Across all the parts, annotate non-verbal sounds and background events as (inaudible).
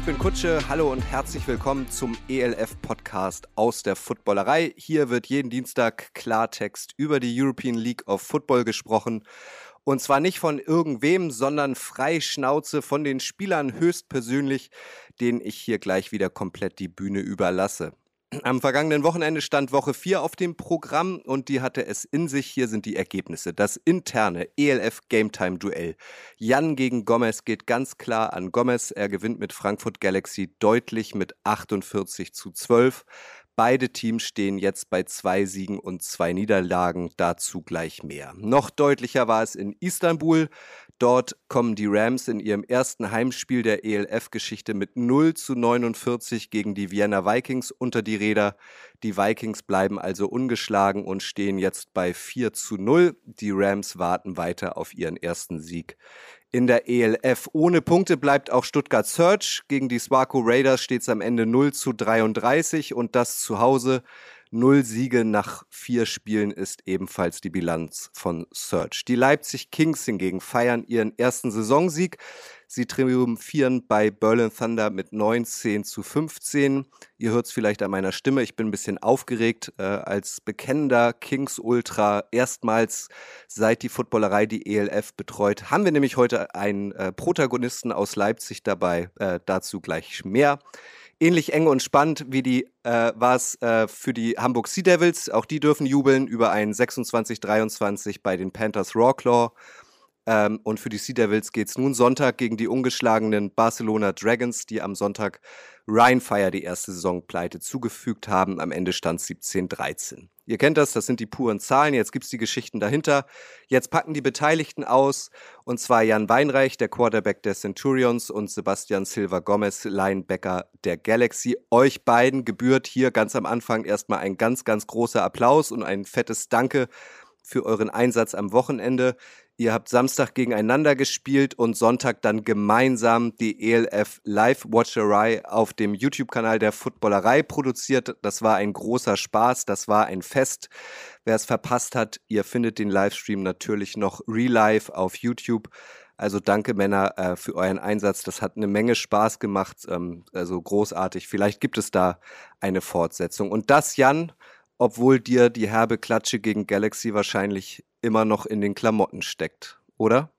ich bin Kutsche. Hallo und herzlich willkommen zum ELF-Podcast aus der Footballerei. Hier wird jeden Dienstag Klartext über die European League of Football gesprochen. Und zwar nicht von irgendwem, sondern frei Schnauze von den Spielern höchstpersönlich, denen ich hier gleich wieder komplett die Bühne überlasse. Am vergangenen Wochenende stand Woche 4 auf dem Programm und die hatte es in sich. Hier sind die Ergebnisse. Das interne ELF Gametime Duell. Jan gegen Gomez geht ganz klar an Gomez. Er gewinnt mit Frankfurt Galaxy deutlich mit 48 zu 12. Beide Teams stehen jetzt bei zwei Siegen und zwei Niederlagen, dazu gleich mehr. Noch deutlicher war es in Istanbul. Dort kommen die Rams in ihrem ersten Heimspiel der ELF-Geschichte mit 0 zu 49 gegen die Vienna Vikings unter die Räder. Die Vikings bleiben also ungeschlagen und stehen jetzt bei 4 zu 0. Die Rams warten weiter auf ihren ersten Sieg in der ELF. Ohne Punkte bleibt auch Stuttgart Search. Gegen die Swaco Raiders steht es am Ende 0 zu 33 und das zu Hause. Null Siege nach vier Spielen ist ebenfalls die Bilanz von Search. Die Leipzig Kings hingegen feiern ihren ersten Saisonsieg. Sie triumphieren bei Berlin Thunder mit 19 zu 15. Ihr hört es vielleicht an meiner Stimme. Ich bin ein bisschen aufgeregt. Äh, als bekennender Kings Ultra erstmals seit die Footballerei die ELF betreut, haben wir nämlich heute einen äh, Protagonisten aus Leipzig dabei. Äh, dazu gleich mehr ähnlich eng und spannend wie die äh, war es äh, für die Hamburg Sea Devils. Auch die dürfen jubeln über ein 26-23 bei den Panthers Rawclaw. Ähm, und für die Sea Devils geht es nun Sonntag gegen die ungeschlagenen Barcelona Dragons, die am Sonntag Rheinfire die erste Saisonpleite zugefügt haben. Am Ende stand 17-13. Ihr kennt das, das sind die puren Zahlen. Jetzt gibt's die Geschichten dahinter. Jetzt packen die Beteiligten aus, und zwar Jan Weinreich, der Quarterback der Centurions, und Sebastian Silva Gomez, Linebacker der Galaxy. Euch beiden gebührt hier ganz am Anfang erstmal ein ganz, ganz großer Applaus und ein fettes Danke für euren Einsatz am Wochenende. Ihr habt Samstag gegeneinander gespielt und Sonntag dann gemeinsam die ELF Live Watcherei auf dem YouTube-Kanal der Footballerei produziert. Das war ein großer Spaß, das war ein Fest. Wer es verpasst hat, ihr findet den Livestream natürlich noch re-live auf YouTube. Also danke Männer äh, für euren Einsatz. Das hat eine Menge Spaß gemacht, ähm, also großartig. Vielleicht gibt es da eine Fortsetzung. Und das, Jan, obwohl dir die herbe Klatsche gegen Galaxy wahrscheinlich immer noch in den Klamotten steckt, oder?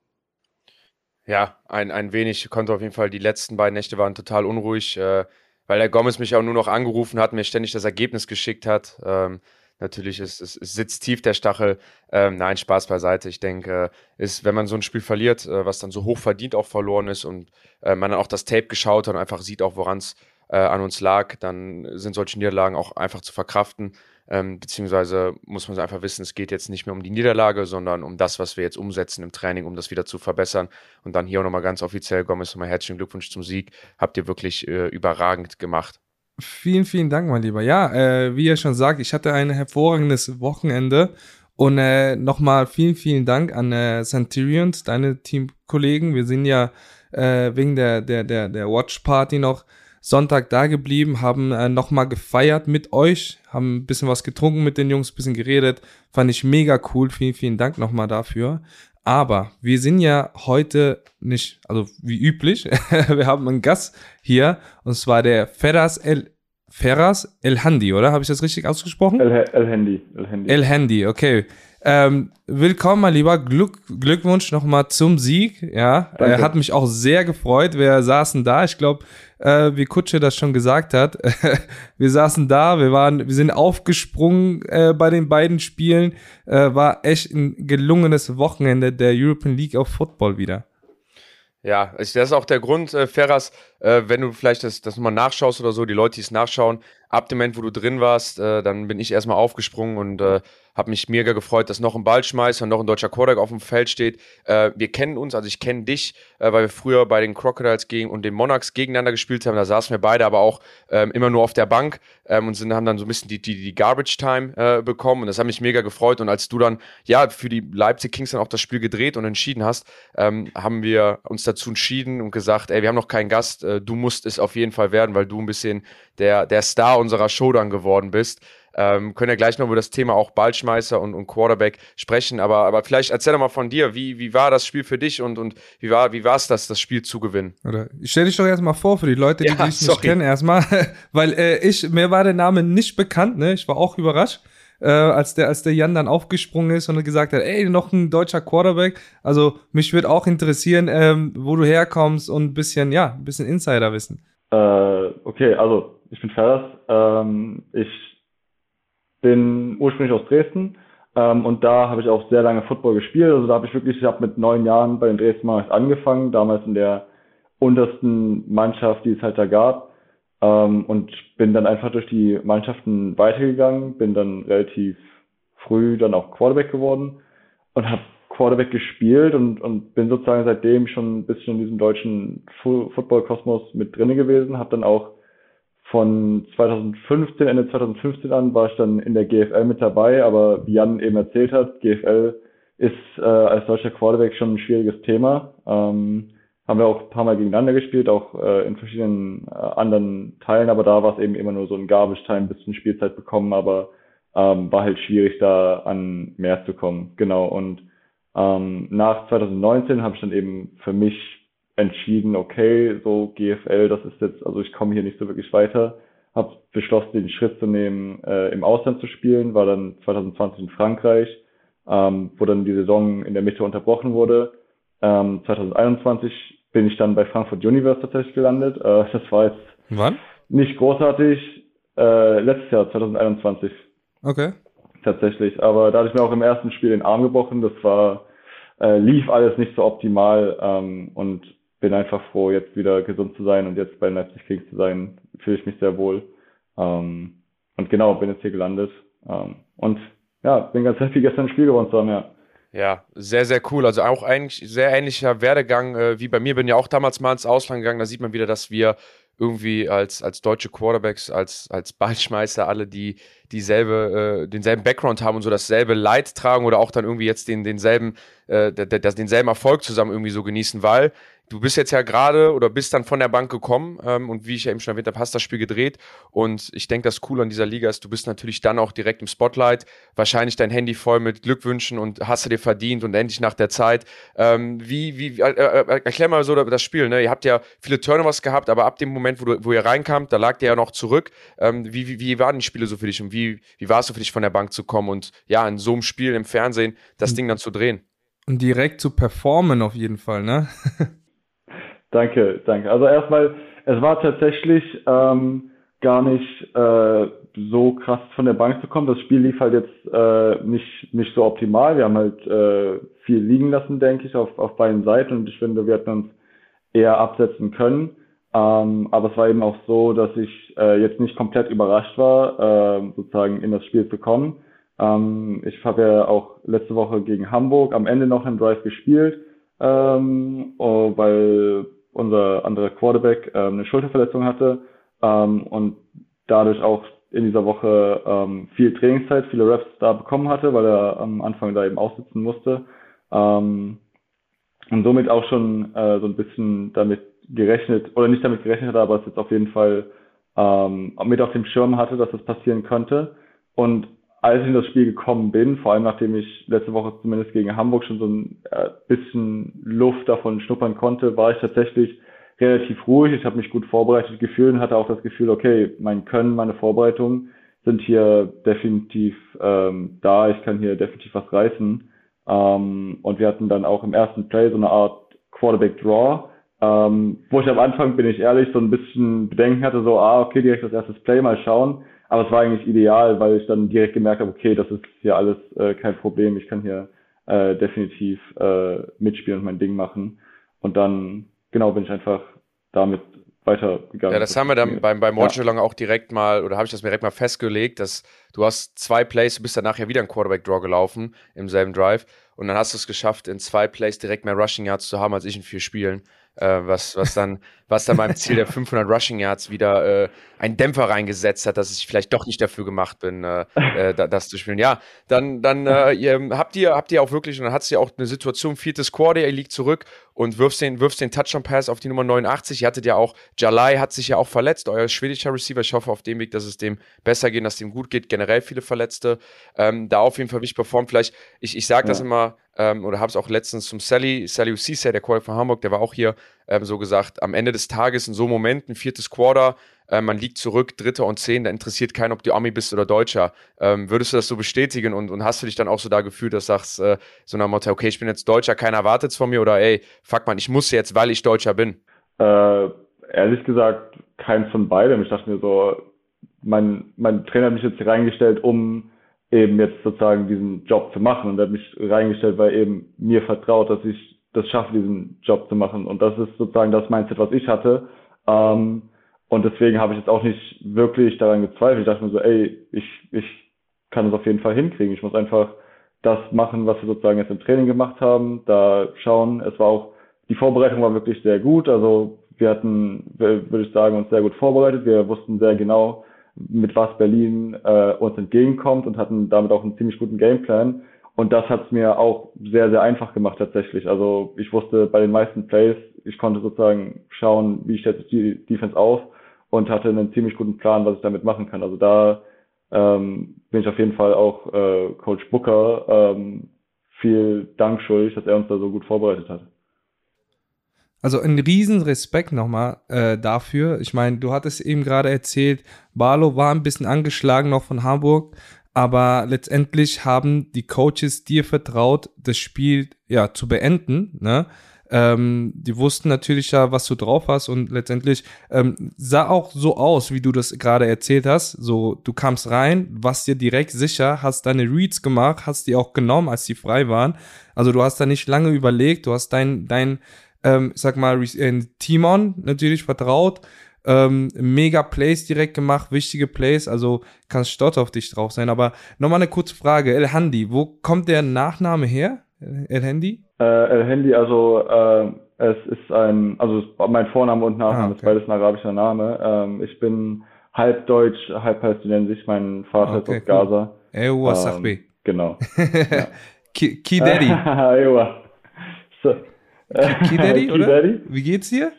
Ja, ein, ein wenig. Konnte auf jeden Fall, die letzten beiden Nächte waren total unruhig, äh, weil der Gomez mich auch nur noch angerufen hat, mir ständig das Ergebnis geschickt hat. Ähm, natürlich ist es sitzt tief der Stachel. Ähm, nein, Spaß beiseite. Ich denke, ist, wenn man so ein Spiel verliert, äh, was dann so hoch verdient auch verloren ist und äh, man dann auch das Tape geschaut hat und einfach sieht auch, woran es äh, an uns lag, dann sind solche Niederlagen auch einfach zu verkraften. Ähm, beziehungsweise muss man einfach wissen, es geht jetzt nicht mehr um die Niederlage, sondern um das, was wir jetzt umsetzen im Training, um das wieder zu verbessern. Und dann hier auch nochmal ganz offiziell, Gomez, nochmal herzlichen Glückwunsch zum Sieg. Habt ihr wirklich äh, überragend gemacht. Vielen, vielen Dank, mein Lieber. Ja, äh, wie ihr schon sagt, ich hatte ein hervorragendes Wochenende. Und äh, nochmal vielen, vielen Dank an äh, Centurions, deine Teamkollegen. Wir sind ja äh, wegen der, der, der, der Watch Party noch Sonntag da geblieben, haben äh, nochmal gefeiert mit euch, haben ein bisschen was getrunken mit den Jungs, ein bisschen geredet. Fand ich mega cool. Vielen, vielen Dank nochmal dafür. Aber wir sind ja heute nicht, also wie üblich, (laughs) wir haben einen Gast hier und zwar der Ferras El Ferras El Handi, oder? Habe ich das richtig ausgesprochen? El, El Handy. El Handy, El Handy okay. Ähm, willkommen, mein Lieber. Glück, Glückwunsch nochmal zum Sieg. Ja, er hat mich auch sehr gefreut. Wir saßen da. Ich glaube, äh, wie Kutsche das schon gesagt hat, (laughs) wir saßen da. Wir waren, wir sind aufgesprungen äh, bei den beiden Spielen. Äh, war echt ein gelungenes Wochenende der European League of Football wieder. Ja, das ist auch der Grund, äh, Ferras, äh, wenn du vielleicht das, das nochmal nachschaust oder so, die Leute, die es nachschauen, ab dem Moment, wo du drin warst, äh, dann bin ich erstmal aufgesprungen und äh, habe mich mega gefreut, dass noch ein Ballschmeißer und noch ein deutscher Quarterback auf dem Feld steht. Äh, wir kennen uns, also ich kenne dich, äh, weil wir früher bei den Crocodiles gegen und den Monarchs gegeneinander gespielt haben. Da saßen wir beide aber auch ähm, immer nur auf der Bank ähm, und sind, haben dann so ein bisschen die, die, die Garbage Time äh, bekommen und das hat mich mega gefreut. Und als du dann ja für die Leipzig Kings dann auch das Spiel gedreht und entschieden hast, ähm, haben wir uns dazu entschieden und gesagt, ey, wir haben noch keinen Gast, äh, du musst es auf jeden Fall werden, weil du ein bisschen der, der Star unserer Show dann geworden bist. Ähm, können ja gleich noch über das Thema auch Ballschmeißer und, und Quarterback sprechen, aber, aber vielleicht erzähl doch mal von dir, wie, wie war das Spiel für dich und, und wie war wie es das, das Spiel zu gewinnen? Oder stell dich doch erstmal vor für die Leute, die ja, dich nicht kennen erstmal, (laughs) weil äh, ich, mir war der Name nicht bekannt, ne? Ich war auch überrascht äh, als der als der Jan dann aufgesprungen ist und gesagt hat, ey, noch ein deutscher Quarterback. Also mich würde auch interessieren, ähm, wo du herkommst und ein bisschen, ja, ein bisschen Insiderwissen. Äh, okay, also ich bin Ferdas. Ähm, ich bin ursprünglich aus Dresden ähm, und da habe ich auch sehr lange Football gespielt. Also da habe ich wirklich, ich habe mit neun Jahren bei den Dresden Monarchs angefangen, damals in der untersten Mannschaft, die es halt da gab. Ähm, und bin dann einfach durch die Mannschaften weitergegangen, bin dann relativ früh dann auch Quarterback geworden und habe Quarterback gespielt und, und bin sozusagen seitdem schon ein bisschen in diesem deutschen Football-Kosmos mit drinne gewesen. Habe dann auch von 2015, Ende 2015 an, war ich dann in der GFL mit dabei, aber wie Jan eben erzählt hat, GFL ist äh, als deutscher Quarterback schon ein schwieriges Thema. Ähm, haben wir auch ein paar Mal gegeneinander gespielt, auch äh, in verschiedenen äh, anderen Teilen, aber da war es eben immer nur so ein Garbage-Time bis zur Spielzeit bekommen, aber ähm, war halt schwierig, da an mehr zu kommen. Genau. Und ähm, nach 2019 habe ich dann eben für mich entschieden, okay, so GFL, das ist jetzt, also ich komme hier nicht so wirklich weiter. Habe beschlossen, den Schritt zu nehmen, äh, im Ausland zu spielen, war dann 2020 in Frankreich, ähm, wo dann die Saison in der Mitte unterbrochen wurde. Ähm, 2021 bin ich dann bei Frankfurt Universe tatsächlich gelandet. Äh, das war jetzt Wann? nicht großartig. Äh, letztes Jahr, 2021. Okay. Tatsächlich. Aber da hatte ich mir auch im ersten Spiel den Arm gebrochen. Das war, äh, lief alles nicht so optimal ähm, und bin einfach froh, jetzt wieder gesund zu sein und jetzt bei Leipzig Kings zu sein. Fühle ich mich sehr wohl. Ähm, und genau, bin jetzt hier gelandet. Ähm, und ja, bin ganz happy, gestern ein Spiel gewonnen zu haben, ja. Ja, sehr, sehr cool. Also auch eigentlich sehr ähnlicher Werdegang äh, wie bei mir. Bin ja auch damals mal ins Ausland gegangen. Da sieht man wieder, dass wir irgendwie als, als deutsche Quarterbacks, als, als Ballschmeißer alle die dieselbe, äh, denselben Background haben und so dasselbe Leid tragen oder auch dann irgendwie jetzt den, denselben, äh, das, denselben Erfolg zusammen irgendwie so genießen, weil du bist jetzt ja gerade oder bist dann von der Bank gekommen ähm, und wie ich ja eben schon erwähnt habe, hast das Spiel gedreht und ich denke, das Coole an dieser Liga ist, du bist natürlich dann auch direkt im Spotlight, wahrscheinlich dein Handy voll mit Glückwünschen und hast du dir verdient und endlich nach der Zeit. Ähm, wie, wie, äh, äh, erklär mal so das Spiel, ne? Ihr habt ja viele Turnovers gehabt, aber ab dem Moment, wo, du, wo ihr reinkamt, da lag der ja noch zurück. Ähm, wie, wie, wie waren die Spiele so für dich und wie, wie war es so für dich von der Bank zu kommen und ja, in so einem Spiel im Fernsehen das mhm. Ding dann zu drehen? Und direkt zu performen auf jeden Fall, ne? (laughs) Danke, danke. Also erstmal, es war tatsächlich ähm, gar nicht äh, so krass von der Bank zu kommen. Das Spiel lief halt jetzt äh, nicht, nicht so optimal. Wir haben halt äh, viel liegen lassen, denke ich, auf, auf beiden Seiten und ich finde, wir hätten uns eher absetzen können. Ähm, aber es war eben auch so, dass ich äh, jetzt nicht komplett überrascht war, äh, sozusagen in das Spiel zu kommen. Ähm, ich habe ja auch letzte Woche gegen Hamburg am Ende noch einen Drive gespielt, ähm, oh, weil unser anderer Quarterback ähm, eine Schulterverletzung hatte ähm, und dadurch auch in dieser Woche ähm, viel Trainingszeit, viele Reps da bekommen hatte, weil er am Anfang da eben aussitzen musste. Ähm, und somit auch schon äh, so ein bisschen damit gerechnet, oder nicht damit gerechnet hatte, aber es jetzt auf jeden Fall ähm, mit auf dem Schirm hatte, dass das passieren könnte. Und als ich in das Spiel gekommen bin, vor allem nachdem ich letzte Woche zumindest gegen Hamburg schon so ein äh, bisschen Luft davon schnuppern konnte, war ich tatsächlich relativ ruhig. Ich habe mich gut vorbereitet gefühlt und hatte auch das Gefühl, okay, mein Können, meine Vorbereitungen sind hier definitiv ähm, da. Ich kann hier definitiv was reißen. Ähm, und wir hatten dann auch im ersten Play so eine Art Quarterback Draw, ähm, wo ich am Anfang, bin ich ehrlich, so ein bisschen Bedenken hatte, so, ah, okay, direkt das erste Play mal schauen. Aber es war eigentlich ideal, weil ich dann direkt gemerkt habe, okay, das ist hier alles äh, kein Problem. Ich kann hier äh, definitiv äh, mitspielen und mein Ding machen. Und dann, genau, bin ich einfach damit weitergegangen. Ja, das haben wir dann beim, beim Watch ja. auch direkt mal, oder habe ich das mir direkt mal festgelegt, dass du hast zwei Plays, du bist dann nachher wieder ein Quarterback-Draw gelaufen im selben Drive und dann hast du es geschafft, in zwei Plays direkt mehr Rushing Yards zu haben als ich in vier Spielen äh, was, was, dann, was dann beim Ziel der 500 Rushing Yards wieder äh, einen Dämpfer reingesetzt hat, dass ich vielleicht doch nicht dafür gemacht bin, äh, äh, das zu spielen. Ja, dann, dann äh, (laughs) ihr, habt, ihr, habt ihr auch wirklich, und dann hat es ja auch eine Situation, viertes Quarter, ihr liegt zurück und wirfst den, wirfst den Touchdown-Pass auf die Nummer 89. Ihr hattet ja auch, Jalai hat sich ja auch verletzt, euer schwedischer Receiver. Ich hoffe auf dem Weg, dass es dem besser geht, dass es dem gut geht. Generell viele Verletzte. Ähm, da auf jeden Fall wichtig performt. Vielleicht, ich, ich sage ja. das immer, ähm, oder habe es auch letztens zum Sally, Sally Ucise, der Quarterback von Hamburg, der war auch hier, ähm, so gesagt, am Ende des Tages in so Momenten, viertes Quarter, äh, man liegt zurück, Dritter und Zehn, da interessiert keinen, ob du Ami bist oder Deutscher. Ähm, würdest du das so bestätigen und, und hast du dich dann auch so da gefühlt, dass du sagst, äh, so nach Motto, okay, ich bin jetzt Deutscher, keiner erwartet es von mir oder ey, fuck man, ich muss jetzt, weil ich Deutscher bin? Äh, ehrlich gesagt, keins von beidem. Ich dachte mir so, mein, mein Trainer hat mich jetzt hier reingestellt, um eben jetzt sozusagen diesen Job zu machen und er hat mich reingestellt, weil eben mir vertraut, dass ich das schaffe, diesen Job zu machen. Und das ist sozusagen das Mindset, was ich hatte. Ähm, und deswegen habe ich jetzt auch nicht wirklich daran gezweifelt. Ich dachte mir so, ey, ich, ich kann es auf jeden Fall hinkriegen. Ich muss einfach das machen, was wir sozusagen jetzt im Training gemacht haben, da schauen. Es war auch, die Vorbereitung war wirklich sehr gut. Also wir hatten, würde ich sagen, uns sehr gut vorbereitet. Wir wussten sehr genau, mit was Berlin äh, uns entgegenkommt und hatten damit auch einen ziemlich guten Gameplan. Und das hat es mir auch sehr, sehr einfach gemacht tatsächlich. Also ich wusste bei den meisten Plays, ich konnte sozusagen schauen, wie stellt die Defense auf und hatte einen ziemlich guten Plan, was ich damit machen kann. Also da ähm, bin ich auf jeden Fall auch äh, Coach Booker ähm, viel Dank schuldig, dass er uns da so gut vorbereitet hat. Also ein riesen Respekt nochmal äh, dafür. Ich meine, du hattest eben gerade erzählt, Barlow war ein bisschen angeschlagen noch von Hamburg, aber letztendlich haben die Coaches dir vertraut, das Spiel ja zu beenden. Ne? Ähm, die wussten natürlich ja, was du drauf hast und letztendlich ähm, sah auch so aus, wie du das gerade erzählt hast. So, du kamst rein, warst dir direkt sicher, hast deine Reads gemacht, hast die auch genommen, als die frei waren. Also du hast da nicht lange überlegt, du hast dein, dein, ähm, sag mal, Timon natürlich vertraut. Ähm, mega Plays direkt gemacht, wichtige Plays, also kannst stolz auf dich drauf sein. Aber nochmal eine kurze Frage, El Handi, wo kommt der Nachname her? El Handy? Äh, El Handy, also äh, es ist ein, also mein Vorname und Nachname ah, okay. ist beides ein arabischer Name. Ähm, ich bin halb deutsch, halb palästinensisch. Mein Vater okay, ist aus cool. Gaza. Ewa, ähm, Genau. (laughs) ja. Ki, Ki Daddy. (laughs) Ewa. So. Ki, Ki Daddy, (laughs) oder? Daddy? Wie geht's dir?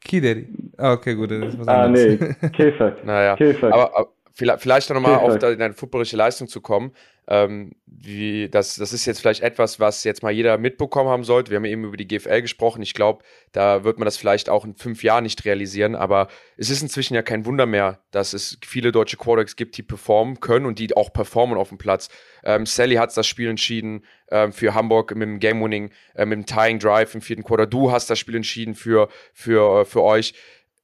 Ki Daddy. Ah, okay, gut. Das ist was ah, nee. Kefak. naja. Kefak. Aber, aber vielleicht, vielleicht nochmal auf deine footballische Leistung zu kommen. Ähm, wie, das, das ist jetzt vielleicht etwas, was jetzt mal jeder mitbekommen haben sollte. Wir haben eben über die GFL gesprochen. Ich glaube, da wird man das vielleicht auch in fünf Jahren nicht realisieren. Aber es ist inzwischen ja kein Wunder mehr, dass es viele deutsche Quarterbacks gibt, die performen können und die auch performen auf dem Platz. Ähm, Sally hat das Spiel entschieden ähm, für Hamburg mit dem Game-Winning, äh, mit dem Tying Drive im vierten Quarter. Du hast das Spiel entschieden für, für, für euch.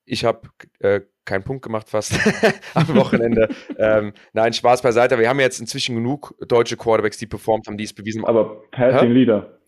Ich habe äh, keinen Punkt gemacht fast (laughs) am Wochenende. ähm, nein, Spaß beiseite. Wir haben jetzt inzwischen genug deutsche Quarterbacks, die performt haben, die es bewiesen haben. Aber Passing Leader.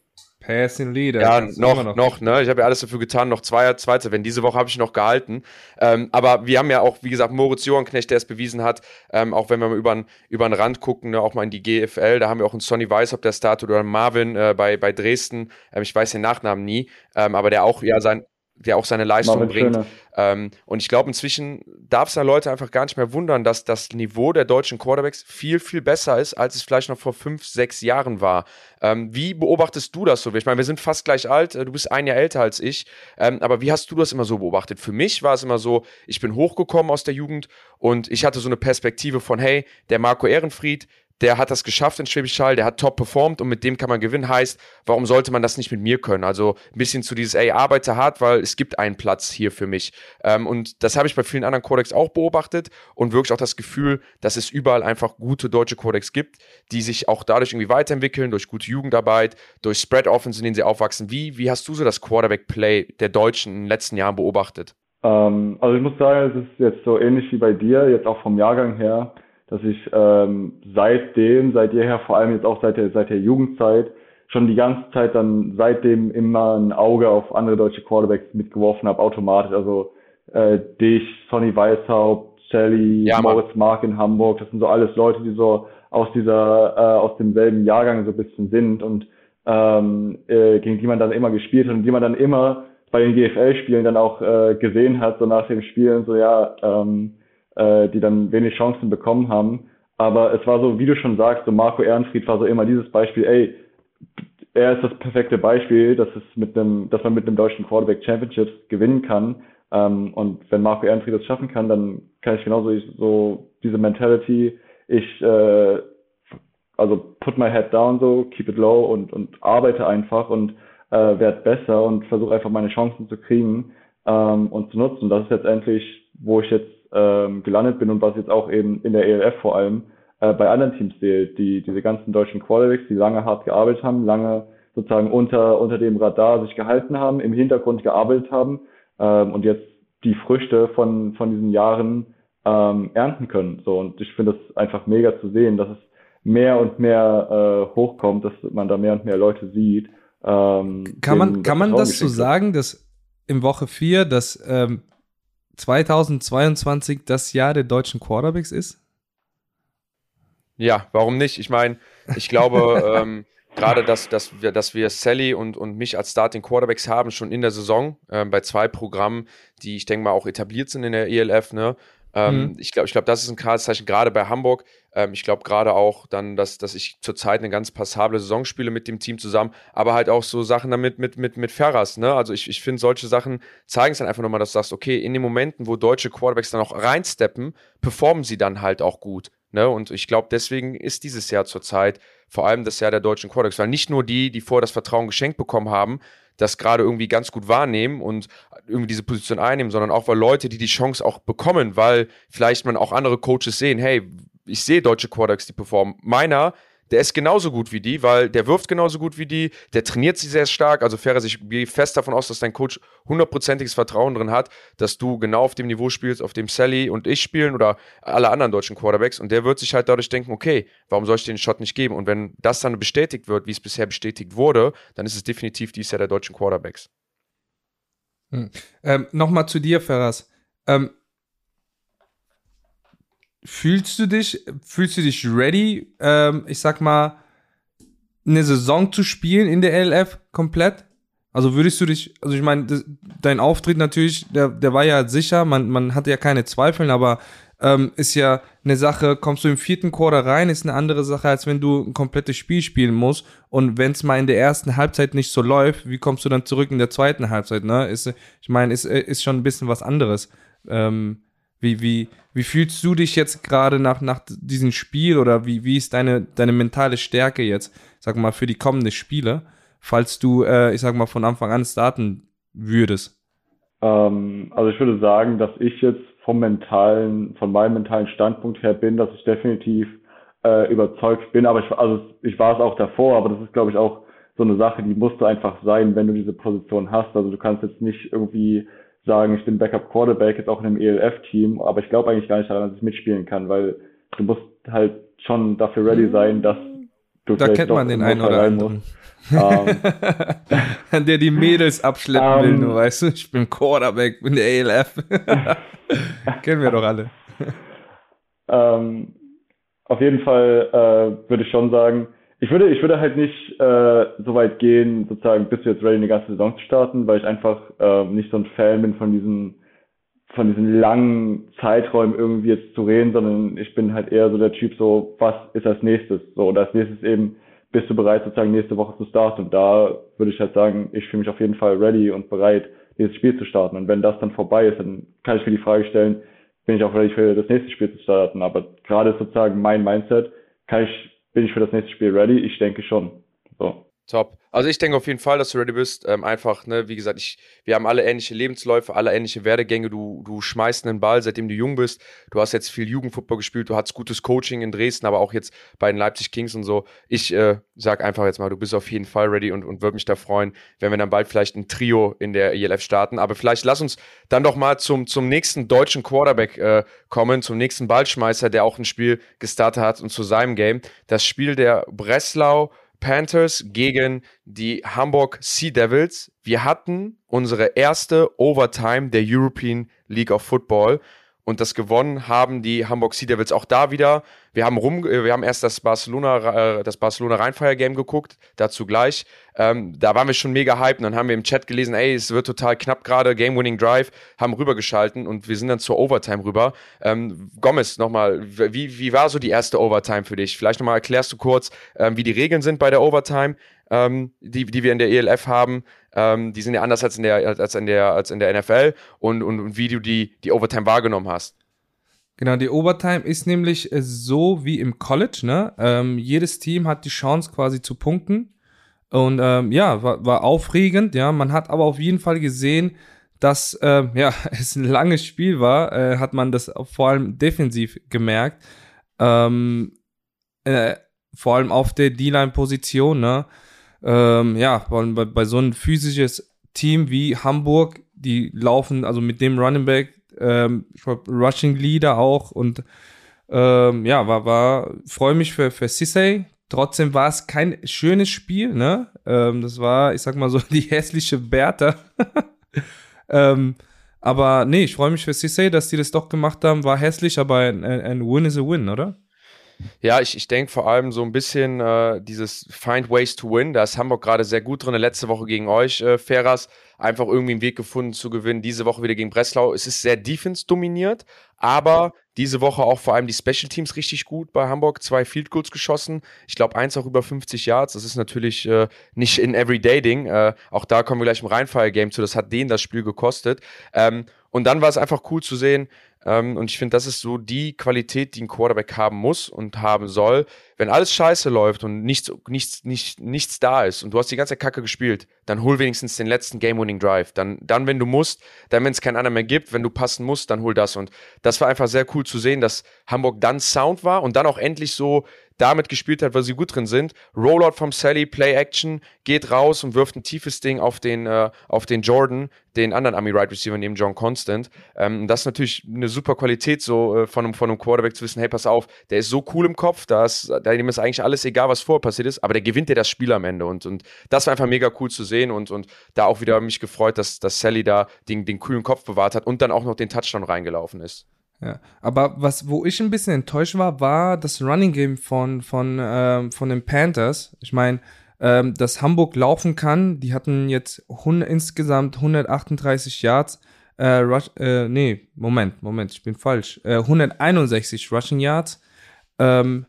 Passing Leader. Ja, noch, noch, noch, ne? Ich habe ja alles dafür getan, noch zwei, zweite, wenn diese Woche habe ich noch gehalten. Ähm, aber wir haben ja auch, wie gesagt, Moritz Johanknecht, der es bewiesen hat, ähm, auch wenn wir mal über, über den Rand gucken, ne, auch mal in die GFL, da haben wir auch einen Sonny Weiss, ob der startet oder Marvin äh, bei, bei Dresden, ähm, ich weiß den Nachnamen nie, ähm, aber der auch ja sein, der auch seine Leistung bringt. Ähm, und ich glaube, inzwischen darf es da Leute einfach gar nicht mehr wundern, dass das Niveau der deutschen Quarterbacks viel, viel besser ist, als es vielleicht noch vor fünf, sechs Jahren war. Ähm, wie beobachtest du das so? Ich meine, wir sind fast gleich alt, äh, du bist ein Jahr älter als ich, ähm, aber wie hast du das immer so beobachtet? Für mich war es immer so, ich bin hochgekommen aus der Jugend und ich hatte so eine Perspektive von, hey, der Marco Ehrenfried, der hat das geschafft in Schwäbisch Hall, der hat top performt und mit dem kann man gewinnen. Heißt, warum sollte man das nicht mit mir können? Also ein bisschen zu dieses, ey, arbeite hart, weil es gibt einen Platz hier für mich. Ähm, und das habe ich bei vielen anderen Codex auch beobachtet und wirklich auch das Gefühl, dass es überall einfach gute deutsche Codex gibt, die sich auch dadurch irgendwie weiterentwickeln, durch gute Jugendarbeit, durch Spread Offense, in denen sie aufwachsen. Wie, wie hast du so das Quarterback-Play der Deutschen in den letzten Jahren beobachtet? Ähm, also ich muss sagen, es ist jetzt so ähnlich wie bei dir, jetzt auch vom Jahrgang her dass ich ähm, seitdem, seit jeher, vor allem jetzt auch seit der, seit der Jugendzeit, schon die ganze Zeit dann seitdem immer ein Auge auf andere deutsche Quarterbacks mitgeworfen habe, automatisch. Also äh, dich, Sonny Weishaupt, Shelly, ja, Moritz Mark in Hamburg, das sind so alles Leute, die so aus dieser, äh, aus demselben Jahrgang so ein bisschen sind und ähm, äh, gegen die man dann immer gespielt hat und die man dann immer bei den GFL-Spielen dann auch äh, gesehen hat, so nach dem Spielen, so ja, ähm, äh, die dann wenig Chancen bekommen haben. Aber es war so, wie du schon sagst, so Marco Ehrenfried war so immer dieses Beispiel, ey, er ist das perfekte Beispiel, dass es mit einem, dass man mit einem deutschen Quarterback Championships gewinnen kann. Ähm, und wenn Marco Ehrenfried das schaffen kann, dann kann ich genauso so diese Mentality, ich äh, also put my head down so, keep it low und, und arbeite einfach und äh, werde besser und versuche einfach meine Chancen zu kriegen ähm, und zu nutzen. Das ist letztendlich, wo ich jetzt ähm, gelandet bin und was jetzt auch eben in der ELF vor allem äh, bei anderen Teams sehe, die diese ganzen deutschen Quarterbacks, die lange hart gearbeitet haben, lange sozusagen unter unter dem Radar sich gehalten haben, im Hintergrund gearbeitet haben ähm, und jetzt die Früchte von von diesen Jahren ähm, ernten können. So und ich finde es einfach mega zu sehen, dass es mehr und mehr äh, hochkommt, dass man da mehr und mehr Leute sieht. Ähm, kann man kann man das so sagen, dass im Woche 4, dass ähm, 2022 das Jahr der deutschen Quarterbacks ist? Ja, warum nicht? Ich meine, ich glaube, (laughs) ähm, gerade, dass, dass, wir, dass wir Sally und, und mich als Starting Quarterbacks haben, schon in der Saison, äh, bei zwei Programmen, die ich denke mal auch etabliert sind in der ELF, ne? Ähm, mhm. Ich glaube, ich glaub, das ist ein klares Zeichen, gerade bei Hamburg. Ähm, ich glaube gerade auch dann, dass, dass ich zurzeit eine ganz passable Saison spiele mit dem Team zusammen, aber halt auch so Sachen damit mit, mit, mit Ferras. Ne? Also ich, ich finde, solche Sachen zeigen es dann einfach nochmal, dass du sagst, okay, in den Momenten, wo deutsche Quarterbacks dann auch reinsteppen, performen sie dann halt auch gut. Ne? Und ich glaube, deswegen ist dieses Jahr zurzeit vor allem das Jahr der deutschen Quarterbacks, weil nicht nur die, die vorher das Vertrauen geschenkt bekommen haben, das gerade irgendwie ganz gut wahrnehmen und irgendwie diese Position einnehmen, sondern auch weil Leute, die die Chance auch bekommen, weil vielleicht man auch andere Coaches sehen, hey, ich sehe deutsche Quarterbacks, die performen. Meiner der ist genauso gut wie die, weil der wirft genauso gut wie die, der trainiert sie sehr stark. Also Ferrer, ich gehe fest davon aus, dass dein Coach hundertprozentiges Vertrauen drin hat, dass du genau auf dem Niveau spielst, auf dem Sally und ich spielen oder alle anderen deutschen Quarterbacks. Und der wird sich halt dadurch denken, okay, warum soll ich den Shot nicht geben? Und wenn das dann bestätigt wird, wie es bisher bestätigt wurde, dann ist es definitiv dies Jahr der deutschen Quarterbacks. Hm. Ähm, Nochmal zu dir, Ferras. Ähm, fühlst du dich, fühlst du dich ready, ähm, ich sag mal, eine Saison zu spielen in der LF komplett? Also würdest du dich, also ich meine, dein Auftritt natürlich, der, der war ja sicher, man, man hatte ja keine Zweifel, aber ähm, ist ja eine Sache, kommst du im vierten Quarter rein, ist eine andere Sache, als wenn du ein komplettes Spiel spielen musst. Und wenn es mal in der ersten Halbzeit nicht so läuft, wie kommst du dann zurück in der zweiten Halbzeit? Ne? Ist, ich meine, ist, ist schon ein bisschen was anderes. Ähm, wie, wie, wie fühlst du dich jetzt gerade nach, nach diesem Spiel oder wie, wie ist deine, deine mentale Stärke jetzt, sag mal, für die kommenden Spiele, falls du, äh, ich sag mal, von Anfang an starten würdest? Ähm, also ich würde sagen, dass ich jetzt vom mentalen, von meinem mentalen Standpunkt her bin, dass ich definitiv äh, überzeugt bin, aber ich, also ich war es auch davor, aber das ist, glaube ich, auch so eine Sache, die musst du einfach sein, wenn du diese Position hast. Also du kannst jetzt nicht irgendwie sagen, ich bin Backup Quarterback, jetzt auch in einem ELF-Team, aber ich glaube eigentlich gar nicht daran, dass ich mitspielen kann, weil du musst halt schon dafür ready sein, dass du Da kennt man den einen oder anderen. Um, (laughs) der die Mädels abschleppen um, will, nur weißt du, ich bin Quarterback, bin der ELF. (laughs) Kennen wir doch alle. Um, auf jeden Fall äh, würde ich schon sagen, ich würde, ich würde halt nicht äh, so weit gehen, sozusagen, bis wir jetzt ready, eine ganze Saison zu starten, weil ich einfach äh, nicht so ein Fan bin von diesen, von diesen langen Zeiträumen irgendwie jetzt zu reden, sondern ich bin halt eher so der Typ, so, was ist als nächstes? So, und als nächstes eben, bist du bereit, sozusagen nächste Woche zu starten? Und da würde ich halt sagen, ich fühle mich auf jeden Fall ready und bereit, dieses Spiel zu starten. Und wenn das dann vorbei ist, dann kann ich mir die Frage stellen, bin ich auch ready für das nächste Spiel zu starten? Aber gerade sozusagen mein Mindset, kann ich bin ich für das nächste Spiel ready? Ich denke schon. So. Top. Also ich denke auf jeden Fall, dass du ready bist. Ähm, einfach, ne, wie gesagt, ich, wir haben alle ähnliche Lebensläufe, alle ähnliche Werdegänge. Du, du schmeißt einen Ball, seitdem du jung bist. Du hast jetzt viel Jugendfußball gespielt, du hattest gutes Coaching in Dresden, aber auch jetzt bei den Leipzig Kings und so. Ich äh, sag einfach jetzt mal, du bist auf jeden Fall ready und, und würde mich da freuen, wenn wir dann bald vielleicht ein Trio in der ELF starten. Aber vielleicht lass uns dann doch mal zum, zum nächsten deutschen Quarterback äh, kommen, zum nächsten Ballschmeißer, der auch ein Spiel gestartet hat und zu seinem Game. Das Spiel der Breslau Panthers gegen die Hamburg Sea Devils. Wir hatten unsere erste Overtime der European League of Football und das gewonnen haben die Hamburg Sea Devils auch da wieder wir haben rum, äh, wir haben erst das Barcelona, äh, das Barcelona Rheinfire Game geguckt, dazu gleich. Ähm, da waren wir schon mega hype und dann haben wir im Chat gelesen, ey, es wird total knapp gerade, Game-Winning Drive, haben rübergeschalten und wir sind dann zur Overtime rüber. Ähm, Gomez, nochmal, wie, wie war so die erste Overtime für dich? Vielleicht nochmal erklärst du kurz, ähm, wie die Regeln sind bei der Overtime, ähm, die, die wir in der ELF haben. Ähm, die sind ja anders als in der, als in der, als in der NFL und, und, und wie du die, die Overtime wahrgenommen hast. Genau, die Overtime ist nämlich äh, so wie im College, ne? Ähm, jedes Team hat die Chance quasi zu punkten. Und ähm, ja, war, war aufregend, ja. Man hat aber auf jeden Fall gesehen, dass äh, ja, (laughs) es ein langes Spiel war, äh, hat man das vor allem defensiv gemerkt. Ähm, äh, vor allem auf der D-Line-Position, ne? Ähm, ja, bei, bei so ein physisches Team wie Hamburg, die laufen, also mit dem Running Back, ähm, ich glaube, Rushing Leader auch und ähm, ja, war, war, freue mich für, für Sissay. Trotzdem war es kein schönes Spiel, ne? Ähm, das war, ich sag mal so, (laughs) die hässliche Bertha. (laughs) ähm, aber nee, ich freue mich für Sissay, dass die das doch gemacht haben. War hässlich, aber ein, ein Win is a Win, oder? Ja, ich, ich denke vor allem so ein bisschen äh, dieses Find Ways to Win. Da ist Hamburg gerade sehr gut drin. Letzte Woche gegen euch, äh, Ferras, einfach irgendwie einen Weg gefunden zu gewinnen. Diese Woche wieder gegen Breslau. Es ist sehr Defense dominiert, aber diese Woche auch vor allem die Special Teams richtig gut bei Hamburg. Zwei Field Goals geschossen. Ich glaube, eins auch über 50 Yards. Das ist natürlich äh, nicht in Everyday Ding. Äh, auch da kommen wir gleich im Rheinfire Game zu. Das hat denen das Spiel gekostet. Ähm, und dann war es einfach cool zu sehen, ähm, und ich finde, das ist so die Qualität, die ein Quarterback haben muss und haben soll. Wenn alles scheiße läuft und nichts, nichts, nicht, nichts da ist und du hast die ganze Kacke gespielt, dann hol wenigstens den letzten Game-Winning Drive. Dann, dann, wenn du musst, dann, wenn es keinen anderen mehr gibt, wenn du passen musst, dann hol das. Und das war einfach sehr cool zu sehen, dass Hamburg dann Sound war und dann auch endlich so damit gespielt hat, weil sie gut drin sind. Rollout vom Sally, Play Action, geht raus und wirft ein tiefes Ding auf den, äh, auf den Jordan, den anderen Army Right Receiver neben John Constant. Ähm, das ist natürlich eine super Qualität, so äh, von, einem, von einem Quarterback zu wissen, hey, pass auf, der ist so cool im Kopf, da ist, ist eigentlich alles egal, was vorher passiert ist, aber der gewinnt dir das Spiel am Ende. Und, und das war einfach mega cool zu sehen und, und da auch wieder mich gefreut, dass, dass Sally da den, den kühlen Kopf bewahrt hat und dann auch noch den Touchdown reingelaufen ist. Ja, aber was, wo ich ein bisschen enttäuscht war, war das Running Game von, von, ähm, von den Panthers. Ich meine, ähm, dass Hamburg laufen kann, die hatten jetzt 100, insgesamt 138 Yards. Äh, Rush, äh, nee, Moment, Moment, ich bin falsch. Äh, 161 Rushing Yards. Ähm,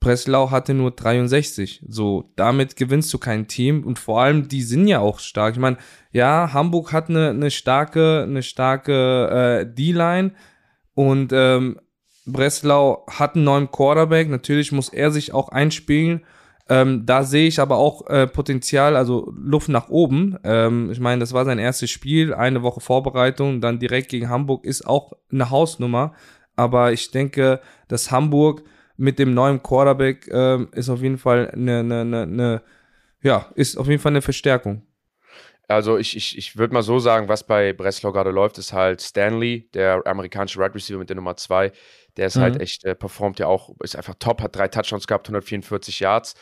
Breslau hatte nur 63. So, damit gewinnst du kein Team und vor allem, die sind ja auch stark. Ich meine, ja, Hamburg hat eine, eine starke, eine starke äh, D-Line und ähm, Breslau hat einen neuen Quarterback. Natürlich muss er sich auch einspielen. Ähm, da sehe ich aber auch äh, Potenzial, also Luft nach oben. Ähm, ich meine, das war sein erstes Spiel, eine Woche Vorbereitung, dann direkt gegen Hamburg ist auch eine Hausnummer. Aber ich denke, dass Hamburg mit dem neuen Quarterback äh, ist auf jeden Fall eine, eine, eine, eine, ja, ist auf jeden Fall eine Verstärkung. Also ich, ich, ich würde mal so sagen, was bei Breslau gerade läuft, ist halt Stanley, der amerikanische Right Receiver mit der Nummer 2. Der ist halt mhm. halt echt, äh, performt ja auch, ist einfach top, hat drei Touchdowns gehabt, 144 Yards.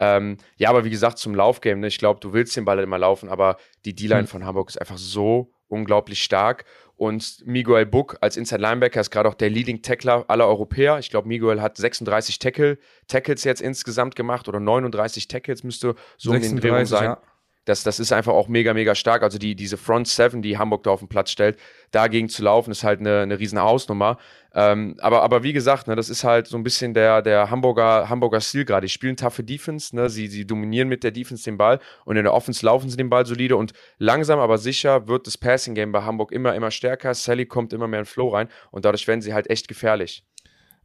Ähm, ja, aber wie gesagt, zum Laufgame, ne, ich glaube, du willst den Ball immer laufen, aber die D-Line mhm. von Hamburg ist einfach so unglaublich stark. Und Miguel Buck als Inside Linebacker ist gerade auch der Leading Tackler aller Europäer. Ich glaube, Miguel hat 36 Tackle, Tackles jetzt insgesamt gemacht oder 39 Tackles müsste so 36, in den Dreh sein. Ja. Das, das ist einfach auch mega, mega stark. Also die, diese Front Seven, die Hamburg da auf den Platz stellt, dagegen zu laufen, ist halt eine, eine riesen Hausnummer. Ähm, aber, aber wie gesagt, ne, das ist halt so ein bisschen der, der Hamburger, Hamburger Stil gerade. Die spielen taffe Defense, ne? sie, sie dominieren mit der Defense den Ball und in der Offense laufen sie den Ball solide und langsam aber sicher wird das Passing Game bei Hamburg immer, immer stärker. Sally kommt immer mehr in Flow rein und dadurch werden sie halt echt gefährlich.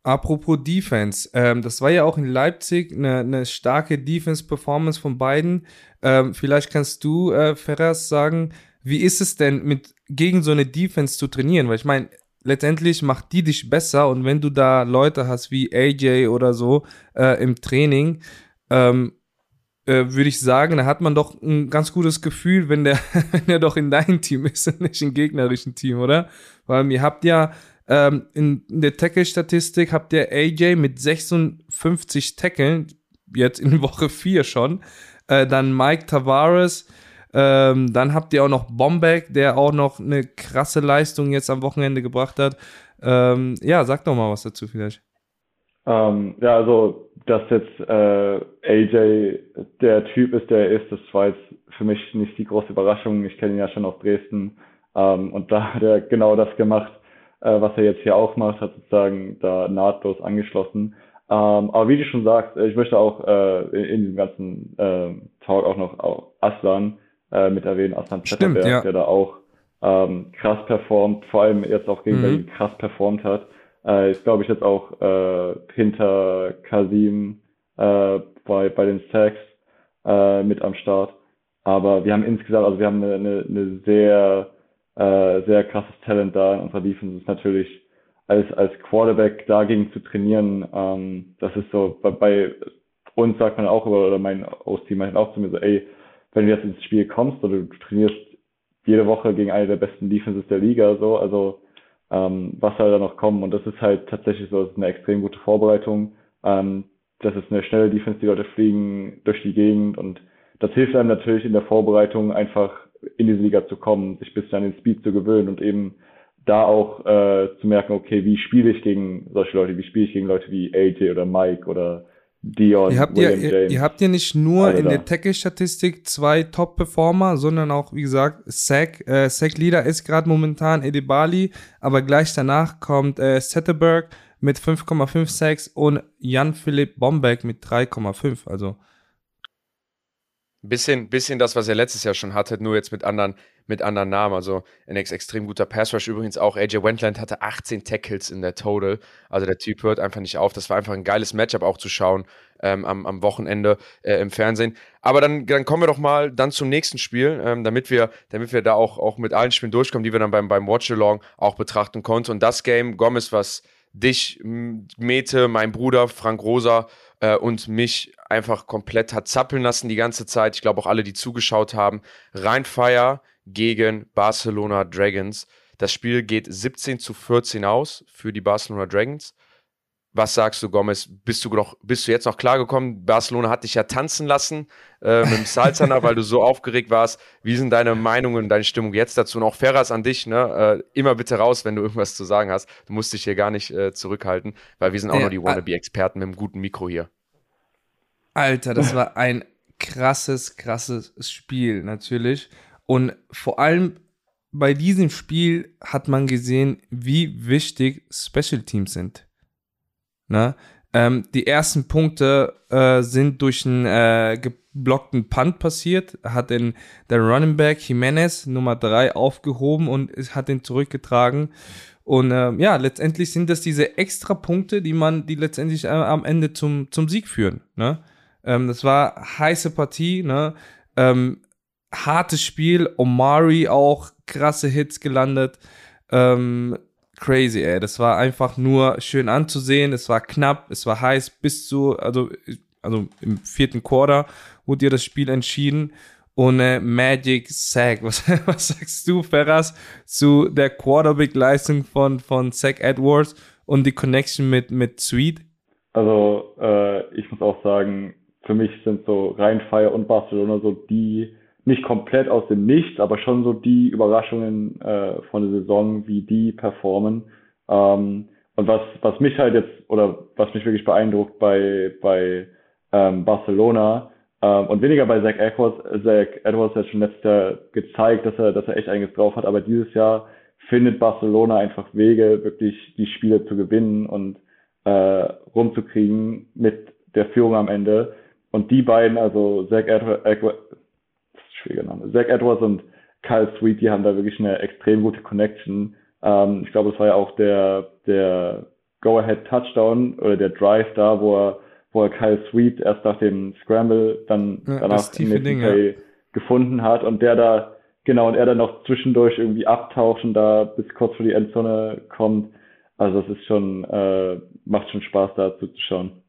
Apropos Defense, ähm, das war ja auch in Leipzig eine, eine starke Defense-Performance von beiden. Ähm, vielleicht kannst du, äh, Ferras, sagen, wie ist es denn, mit gegen so eine Defense zu trainieren? Weil ich meine, letztendlich macht die dich besser und wenn du da Leute hast wie AJ oder so äh, im Training, ähm, äh, würde ich sagen, da hat man doch ein ganz gutes Gefühl, wenn der, (laughs) wenn der doch in deinem Team ist und nicht im gegnerischen Team, oder? Weil ihr habt ja ähm, in, in der Tackle-Statistik habt ihr AJ mit 56 Tackeln, jetzt in (laughs) Woche 4 schon. Äh, dann Mike Tavares. Ähm, dann habt ihr auch noch Bombeck, der auch noch eine krasse Leistung jetzt am Wochenende gebracht hat. Ähm, ja, sag doch mal was dazu vielleicht. Ähm, ja, also, dass jetzt äh, AJ der Typ ist, der er ist, das war jetzt für mich nicht die große Überraschung. Ich kenne ihn ja schon aus Dresden ähm, und da hat er genau das gemacht, äh, was er jetzt hier auch macht, hat sozusagen da nahtlos angeschlossen. Ähm, aber wie du schon sagst, ich möchte auch äh, in, in diesem ganzen äh, Talk auch noch auch Aslan äh, mit erwähnen, Aslan Zetterberg, ja. der da auch ähm, krass performt, vor allem jetzt auch gegen mhm. Berlin krass performt hat. Äh, ist, glaube ich, jetzt auch äh, hinter Kasim äh, bei, bei den Sacks äh, mit am Start. Aber wir haben insgesamt, also wir haben eine, eine, eine sehr, äh, sehr krasses Talent da in unserer Defense. ist natürlich als, als Quarterback dagegen zu trainieren, ähm, das ist so, bei, bei uns sagt man auch, oder mein Host-Team meint auch zu mir so, ey, wenn du jetzt ins Spiel kommst oder du trainierst jede Woche gegen eine der besten Defenses der Liga, so, also ähm, was soll da noch kommen? Und das ist halt tatsächlich so, das ist eine extrem gute Vorbereitung. Ähm, das ist eine schnelle Defense, die Leute fliegen durch die Gegend und das hilft einem natürlich in der Vorbereitung einfach in diese Liga zu kommen, sich bis an den Speed zu gewöhnen und eben da auch äh, zu merken, okay, wie spiele ich gegen solche Leute, wie spiele ich gegen Leute wie AJ oder Mike oder Dion, ihr habt William ja, James. Ihr habt ja nicht nur in da. der Tackle-Statistik zwei Top-Performer, sondern auch, wie gesagt, Sack. Äh, Sack-Leader ist gerade momentan Edibali, aber gleich danach kommt äh, Setterberg mit 5,5 Sacks und Jan-Philipp Bombeck mit 3,5. Also Bisschen, bisschen das, was er letztes Jahr schon hatte, nur jetzt mit anderen, mit anderen Namen. Also ein ex extrem guter Pass Rush. Übrigens auch AJ Wentland hatte 18 Tackles in der Total. Also der Typ hört einfach nicht auf. Das war einfach ein geiles Matchup auch zu schauen ähm, am, am Wochenende äh, im Fernsehen. Aber dann, dann kommen wir doch mal dann zum nächsten Spiel, ähm, damit wir, damit wir da auch, auch mit allen Spielen durchkommen, die wir dann beim, beim Watch-Along auch betrachten konnten. Und das Game, Gomez, was dich, Mete, mein Bruder Frank Rosa äh, und mich einfach komplett hat zappeln lassen die ganze Zeit. Ich glaube auch alle, die zugeschaut haben. Rheinfire gegen Barcelona Dragons. Das Spiel geht 17 zu 14 aus für die Barcelona Dragons. Was sagst du, Gomez? Bist du, noch, bist du jetzt noch klargekommen? Barcelona hat dich ja tanzen lassen äh, mit dem Salzana, (laughs) weil du so aufgeregt warst. Wie sind deine Meinungen und deine Stimmung jetzt dazu? Und auch Ferras an dich, ne? Äh, immer bitte raus, wenn du irgendwas zu sagen hast. Du musst dich hier gar nicht äh, zurückhalten, weil wir sind auch ja, nur die Wannabe-Experten mit einem guten Mikro hier. Alter, das (laughs) war ein krasses, krasses Spiel, natürlich. Und vor allem bei diesem Spiel hat man gesehen, wie wichtig Special Teams sind. Ne? Ähm, die ersten Punkte äh, sind durch einen äh, geblockten Punt passiert, hat den, der Running Back Jimenez Nummer 3 aufgehoben und hat den zurückgetragen. Und äh, ja, letztendlich sind das diese extra Punkte, die man, die letztendlich äh, am Ende zum, zum Sieg führen. Ne? Ähm, das war heiße Partie, ne? Ähm, hartes Spiel, Omari auch krasse Hits gelandet. Ähm, crazy, ey. Das war einfach nur schön anzusehen. Es war knapp, es war heiß bis zu, also, also im vierten Quarter wurde ja das Spiel entschieden. Äh, Magic Sack. (laughs) Was, was sagst du, Ferras, zu der Quarterback-Leistung von, von Zach Edwards und die Connection mit, mit Sweet? Also, äh, ich muss auch sagen, für mich sind so Rheinfire und Barcelona so die nicht komplett aus dem Nichts, aber schon so die Überraschungen äh, von der Saison, wie die performen. Ähm, und was, was mich halt jetzt, oder was mich wirklich beeindruckt bei, bei ähm, Barcelona ähm, und weniger bei Zach Edwards, Zach Edwards hat schon letztes Jahr gezeigt, dass er, dass er echt einiges drauf hat, aber dieses Jahr findet Barcelona einfach Wege, wirklich die Spiele zu gewinnen und äh, rumzukriegen mit der Führung am Ende. Und die beiden, also Zach Edwards, schwieriger Name. Zach Edwards und Kyle Sweet, die haben da wirklich eine extrem gute Connection. Ähm, ich glaube, es war ja auch der, der Go-Ahead-Touchdown oder der Drive da, wo er, wo er Kyle Sweet erst nach dem Scramble dann ja, danach im Ding, Play ja. gefunden hat und der da, genau, und er dann noch zwischendurch irgendwie abtaucht und da bis kurz vor die Endzone kommt. Also es ist schon, äh, macht schon Spaß da zuzuschauen.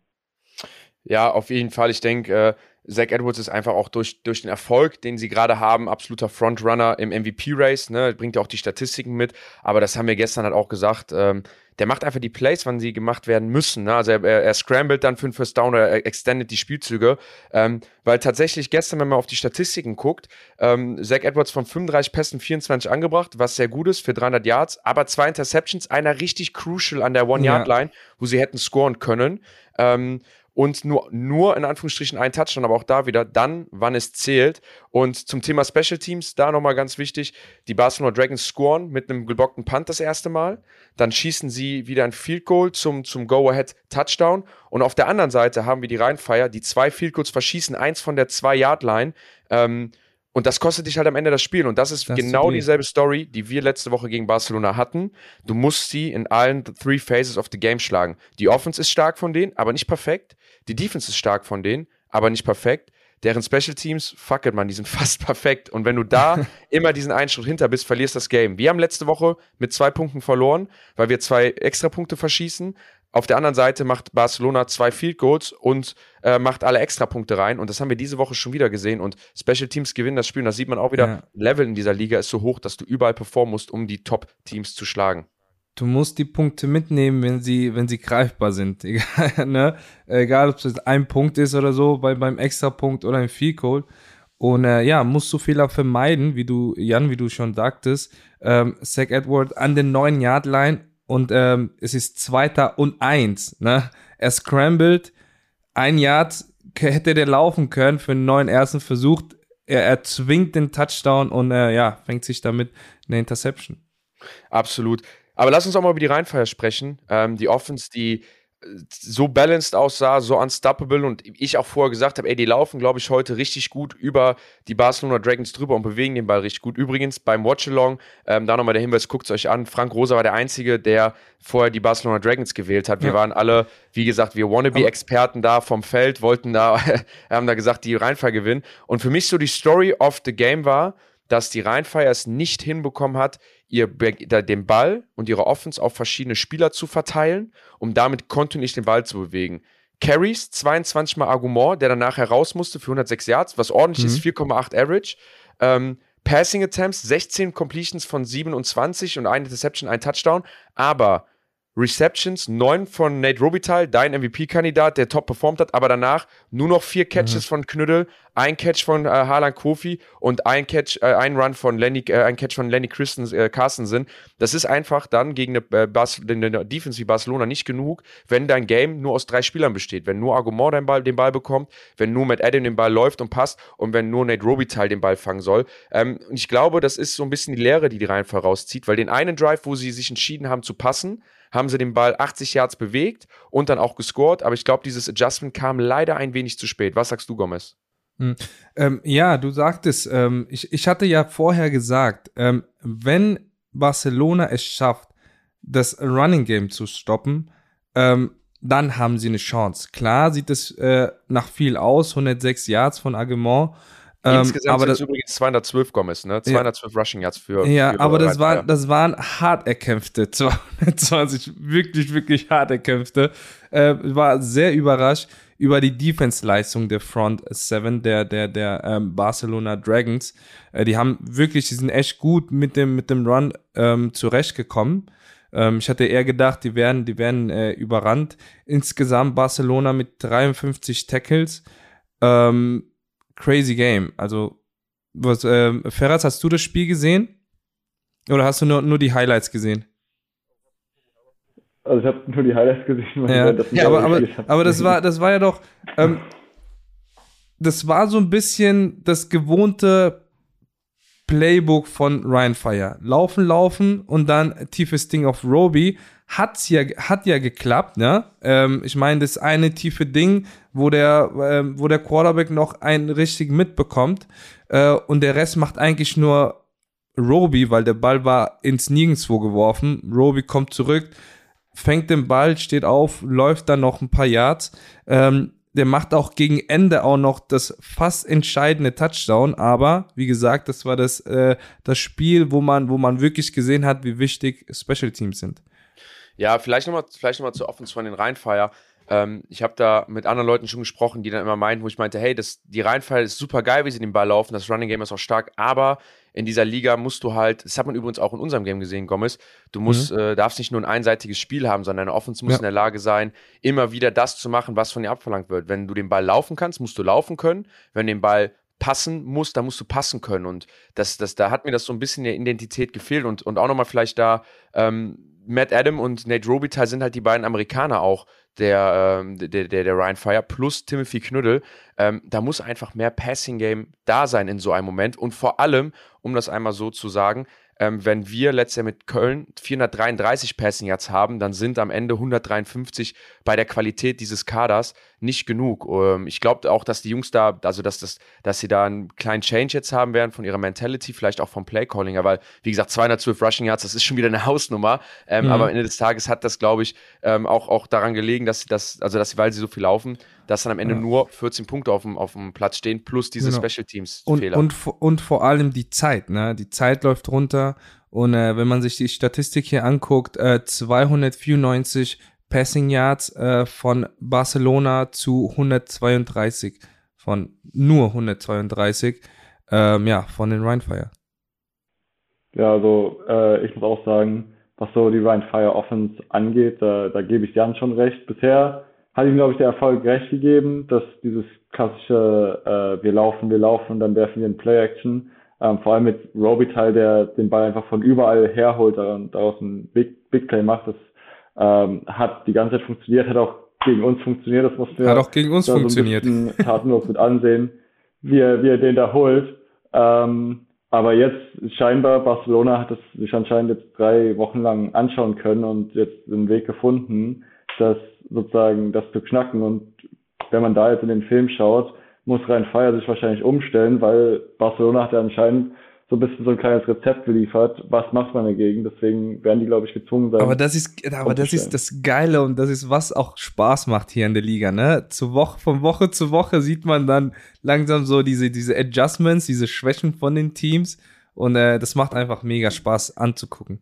Ja, auf jeden Fall. Ich denke, äh, Zach Edwards ist einfach auch durch, durch den Erfolg, den sie gerade haben, absoluter Frontrunner im MVP-Race, ne? bringt ja auch die Statistiken mit, aber das haben wir gestern halt auch gesagt, ähm, der macht einfach die Plays, wann sie gemacht werden müssen. Ne? Also er, er, scrambled dann für einen First Down oder er extendet die Spielzüge. Ähm, weil tatsächlich gestern, wenn man auf die Statistiken guckt, ähm, Zach Edwards von 35 Pässen 24 angebracht, was sehr gut ist für 300 Yards, aber zwei Interceptions, einer richtig crucial an der One-Yard-Line, ja. wo sie hätten scoren können. Ähm, und nur, nur in Anführungsstrichen ein Touchdown, aber auch da wieder dann, wann es zählt. Und zum Thema Special Teams, da nochmal ganz wichtig, die Barcelona Dragons scoren mit einem geblockten Punt das erste Mal, dann schießen sie wieder ein Field Goal zum, zum Go-Ahead-Touchdown und auf der anderen Seite haben wir die Rheinfire, die zwei Field Goals verschießen, eins von der Zwei-Yard-Line, ähm, und das kostet dich halt am Ende das Spiel. Und das ist das genau die dieselbe Story, die wir letzte Woche gegen Barcelona hatten. Du musst sie in allen three phases of the game schlagen. Die Offense ist stark von denen, aber nicht perfekt. Die Defense ist stark von denen, aber nicht perfekt. Deren Special Teams, fuck it, man, die sind (laughs) fast perfekt. Und wenn du da (laughs) immer diesen einen Schritt hinter bist, verlierst das Game. Wir haben letzte Woche mit zwei Punkten verloren, weil wir zwei extra Punkte verschießen. Auf der anderen Seite macht Barcelona zwei Field Goals und äh, macht alle Extrapunkte rein. Und das haben wir diese Woche schon wieder gesehen. Und Special Teams gewinnen das Spiel. Und da sieht man auch wieder, ja. Level in dieser Liga ist so hoch, dass du überall performen musst, um die Top-Teams zu schlagen. Du musst die Punkte mitnehmen, wenn sie, wenn sie greifbar sind. (laughs) Egal, ne? Egal ob es ein Punkt ist oder so, bei, beim Extrapunkt oder ein Field Goal. Und äh, ja, musst du Fehler vermeiden, wie du, Jan, wie du schon sagtest. Ähm, Zach Edward an den neuen Yard Line und ähm, es ist Zweiter und Eins. Ne? Er scrambled, ein Yard hätte der laufen können für einen neuen ersten Versuch. Er erzwingt den Touchdown und äh, ja, fängt sich damit eine Interception. Absolut. Aber lass uns auch mal über die Reihenfeier sprechen. Ähm, die Offense, die so balanced aussah, so unstoppable und ich auch vorher gesagt habe, ey, die laufen, glaube ich, heute richtig gut über die Barcelona Dragons drüber und bewegen den Ball richtig gut. Übrigens beim Watchalong, ähm, da nochmal der Hinweis, guckt es euch an, Frank Rosa war der Einzige, der vorher die Barcelona Dragons gewählt hat. Wir ja. waren alle, wie gesagt, wir Wannabe-Experten da vom Feld, wollten da, (laughs) haben da gesagt, die Rheinfall gewinnen. Und für mich so die Story of the Game war, dass die Rheinfire es nicht hinbekommen hat, ihr den Ball und ihre Offense auf verschiedene Spieler zu verteilen, um damit kontinuierlich den Ball zu bewegen. Carries, 22 mal Argument, der danach heraus musste für 106 Yards, was ordentlich mhm. ist, 4,8 Average. Ähm, Passing Attempts, 16 Completions von 27 und ein Interception, ein Touchdown. Aber Receptions, neun von Nate Robitaille, dein MVP-Kandidat, der top performt hat, aber danach nur noch vier Catches mhm. von Knüttel, ein Catch von äh, Harlan Kofi und ein Catch, äh, ein Run von Lenny, äh, ein Catch von Lenny Christens, äh, Carstensen. Das ist einfach dann gegen eine, äh, Bas eine Defense wie Barcelona nicht genug, wenn dein Game nur aus drei Spielern besteht. Wenn nur Agumor den Ball, den Ball bekommt, wenn nur Matt Adam den Ball läuft und passt und wenn nur Nate Robitaille den Ball fangen soll. Ähm, und ich glaube, das ist so ein bisschen die Lehre, die die Reihen vorauszieht, weil den einen Drive, wo sie sich entschieden haben zu passen, haben sie den Ball 80 Yards bewegt und dann auch gescored. Aber ich glaube, dieses Adjustment kam leider ein wenig zu spät. Was sagst du, Gomez? Hm. Ähm, ja, du sagtest, ähm, ich, ich hatte ja vorher gesagt, ähm, wenn Barcelona es schafft, das Running Game zu stoppen, ähm, dann haben sie eine Chance. Klar sieht es äh, nach viel aus, 106 Yards von Agumon, ähm, Insgesamt aber es übrigens 212 Gomez, ne? 212 ja, Rushing Yards für. Ja, für aber das, war, das waren hart erkämpfte (laughs) 220, wirklich, wirklich hart erkämpfte. Äh, war sehr überrascht über die Defense-Leistung der Front Seven der, der, der ähm, Barcelona Dragons. Äh, die haben wirklich, die sind echt gut mit dem, mit dem Run ähm, zurechtgekommen. Ähm, ich hatte eher gedacht, die werden, die werden äh, überrannt. Insgesamt Barcelona mit 53 Tackles. Ähm, crazy Game. Also, was, ähm, Ferraz, hast du das Spiel gesehen? Oder hast du nur, nur die Highlights gesehen? Also ich habe nur die Highlights gesehen. Ja, ja aber, aber, aber das war, das war ja doch, ähm, das war so ein bisschen das gewohnte Playbook von Ryan Fire. Laufen, laufen und dann tiefes Ding auf Roby hat's ja, hat ja geklappt, ne? Ähm, ich meine, das eine tiefe Ding, wo der, ähm, wo der Quarterback noch einen richtig mitbekommt äh, und der Rest macht eigentlich nur Roby, weil der Ball war ins Nirgendwo geworfen. Roby kommt zurück, fängt den Ball, steht auf, läuft dann noch ein paar Yards. Ähm, der macht auch gegen Ende auch noch das fast entscheidende Touchdown, aber wie gesagt, das war das, äh, das Spiel, wo man, wo man wirklich gesehen hat, wie wichtig Special Teams sind. Ja, vielleicht nochmal vielleicht noch mal zur Offense von den Rheinfire. Ähm, ich habe da mit anderen Leuten schon gesprochen, die dann immer meinten, wo ich meinte, hey, das, die Reihenfall ist super geil, wie sie den Ball laufen, das Running Game ist auch stark, aber in dieser Liga musst du halt, das hat man übrigens auch in unserem Game gesehen, Gomez, du musst, mhm. äh, darfst nicht nur ein einseitiges Spiel haben, sondern deine Offense muss ja. in der Lage sein, immer wieder das zu machen, was von dir abverlangt wird. Wenn du den Ball laufen kannst, musst du laufen können. Wenn den Ball passen musst, dann musst du passen können. Und das, das, da hat mir das so ein bisschen der Identität gefehlt und, und auch nochmal vielleicht da, ähm, Matt Adam und Nate Robitaille sind halt die beiden Amerikaner auch, der, ähm, der, der, der Ryan Fire plus Timothy Knüttel. Ähm, da muss einfach mehr Passing Game da sein in so einem Moment. Und vor allem, um das einmal so zu sagen, ähm, wenn wir letztes Jahr mit Köln 433 Passing Yards haben, dann sind am Ende 153 bei der Qualität dieses Kaders nicht genug. Ähm, ich glaube auch, dass die Jungs da, also dass, das, dass sie da einen kleinen Change jetzt haben werden von ihrer Mentality, vielleicht auch vom Playcalling, weil, wie gesagt, 212 Rushing Yards, das ist schon wieder eine Hausnummer. Ähm, mhm. Aber am Ende des Tages hat das, glaube ich, ähm, auch, auch daran gelegen, dass sie das, also dass sie, weil sie so viel laufen, dass dann am Ende ja. nur 14 Punkte auf dem, auf dem Platz stehen, plus diese genau. Special Teams-Fehler. Und, und, und vor allem die Zeit, ne? Die Zeit läuft runter. Und äh, wenn man sich die Statistik hier anguckt, äh, 294 Passing Yards äh, von Barcelona zu 132 von nur 132 ähm, ja von den Rheinfire. Ja, also äh, ich muss auch sagen, was so die Rheinfire Offense angeht, da, da gebe ich Jan schon recht. Bisher hat ihm, glaube ich, der Erfolg recht gegeben, dass dieses klassische äh, wir laufen, wir laufen und dann werfen wir in Play-Action, ähm, vor allem mit Robitaille, der den Ball einfach von überall herholt und daraus ein Big, Big Play macht, das ähm, hat die ganze Zeit funktioniert, hat auch gegen uns funktioniert, das mussten wir hat auch gegen uns funktioniert. So ein (laughs) tatenlos mit ansehen, wie er, wie er den da holt. Ähm, aber jetzt scheinbar, Barcelona hat es sich anscheinend jetzt drei Wochen lang anschauen können und jetzt einen Weg gefunden, das sozusagen das zu knacken. Und wenn man da jetzt in den Film schaut, muss Rhein Feier sich wahrscheinlich umstellen, weil Barcelona hat ja anscheinend so ein bisschen so ein kleines Rezept geliefert. Was macht man dagegen? Deswegen werden die, glaube ich, gezwungen sein. Aber das ist, aber das ist das Geile und das ist, was auch Spaß macht hier in der Liga, ne? Zu Woche, von Woche zu Woche sieht man dann langsam so diese, diese Adjustments, diese Schwächen von den Teams. Und äh, das macht einfach mega Spaß anzugucken.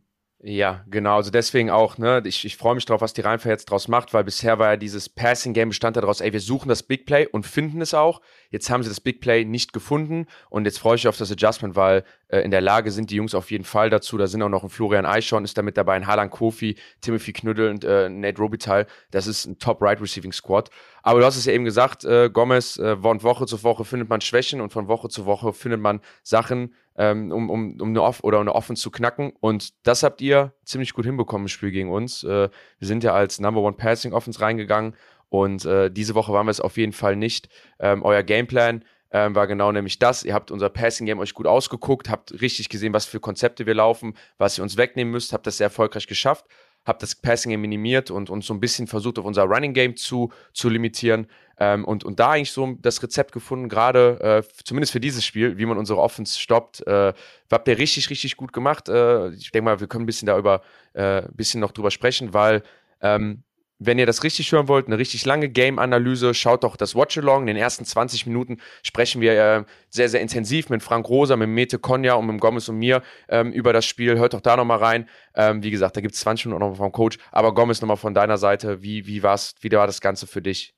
Ja, genau. Also deswegen auch, ne, ich, ich freue mich drauf, was die Rheinfeier jetzt draus macht, weil bisher war ja dieses Passing-Game bestand daraus, ey, wir suchen das Big Play und finden es auch. Jetzt haben sie das Big Play nicht gefunden und jetzt freue ich mich auf das Adjustment, weil äh, in der Lage sind die Jungs auf jeden Fall dazu. Da sind auch noch ein Florian Eichhorn, ist da mit dabei, ein Harlan Kofi, Timothy Knüttel und äh, Nate Robitaille. Das ist ein Top-Right-Receiving-Squad. Aber du hast es ja eben gesagt, äh, Gomez, äh, von Woche zu Woche findet man Schwächen und von Woche zu Woche findet man Sachen, ähm, um, um, um eine Off oder eine Offense zu knacken. Und das habt ihr ziemlich gut hinbekommen im Spiel gegen uns. Äh, wir sind ja als Number One Passing Offense reingegangen und äh, diese Woche waren wir es auf jeden Fall nicht. Ähm, euer Gameplan ähm, war genau nämlich das. Ihr habt unser Passing Game euch gut ausgeguckt, habt richtig gesehen, was für Konzepte wir laufen, was ihr uns wegnehmen müsst, habt das sehr erfolgreich geschafft habe das Passing Game minimiert und, und so ein bisschen versucht, auf unser Running Game zu, zu limitieren. Ähm, und, und da eigentlich so das Rezept gefunden, gerade äh, zumindest für dieses Spiel, wie man unsere Offense stoppt. Äh, habt ihr richtig, richtig gut gemacht. Äh, ich denke mal, wir können ein bisschen darüber, äh, bisschen noch drüber sprechen, weil ähm, wenn ihr das richtig hören wollt, eine richtig lange Game-Analyse, schaut doch das Watch-Along. In den ersten 20 Minuten sprechen wir äh, sehr, sehr intensiv mit Frank Rosa, mit Mete Konja und mit Gomez und mir ähm, über das Spiel. Hört doch da nochmal rein. Ähm, wie gesagt, da gibt es 20 Minuten nochmal vom Coach. Aber Gomez nochmal von deiner Seite. Wie, wie, war's, wie war das Ganze für dich?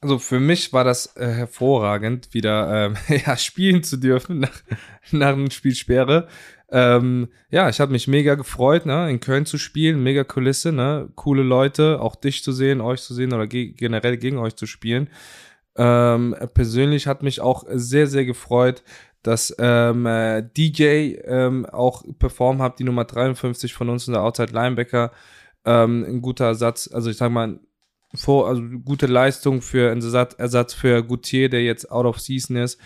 Also für mich war das äh, hervorragend, wieder ähm, (laughs) ja, spielen zu dürfen nach, nach einem Spielsperre. Ähm, ja, ich habe mich mega gefreut, ne, in Köln zu spielen, mega Kulisse, ne, coole Leute, auch dich zu sehen, euch zu sehen oder ge generell gegen euch zu spielen. Ähm, persönlich hat mich auch sehr, sehr gefreut, dass ähm, äh, DJ ähm, auch performt hat, die Nummer 53 von uns in der Outside Linebacker. Ähm, ein guter Ersatz, also ich sag mal, vor, also gute Leistung für einen Ersatz, Ersatz für Gutier, der jetzt out of season ist.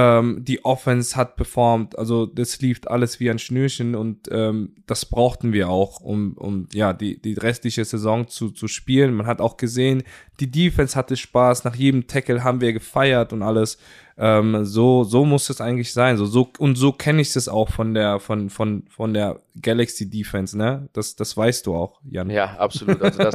Ähm, die Offense hat performt, also das lief alles wie ein Schnürchen und ähm, das brauchten wir auch, um, um ja die, die restliche Saison zu, zu spielen. Man hat auch gesehen, die Defense hatte Spaß, nach jedem Tackle haben wir gefeiert und alles. Ähm, so, so muss es eigentlich sein. So, so, und so kenne ich es auch von der, von, von, von der Galaxy Defense, ne? Das, das weißt du auch, Jan. Ja, absolut. Also das,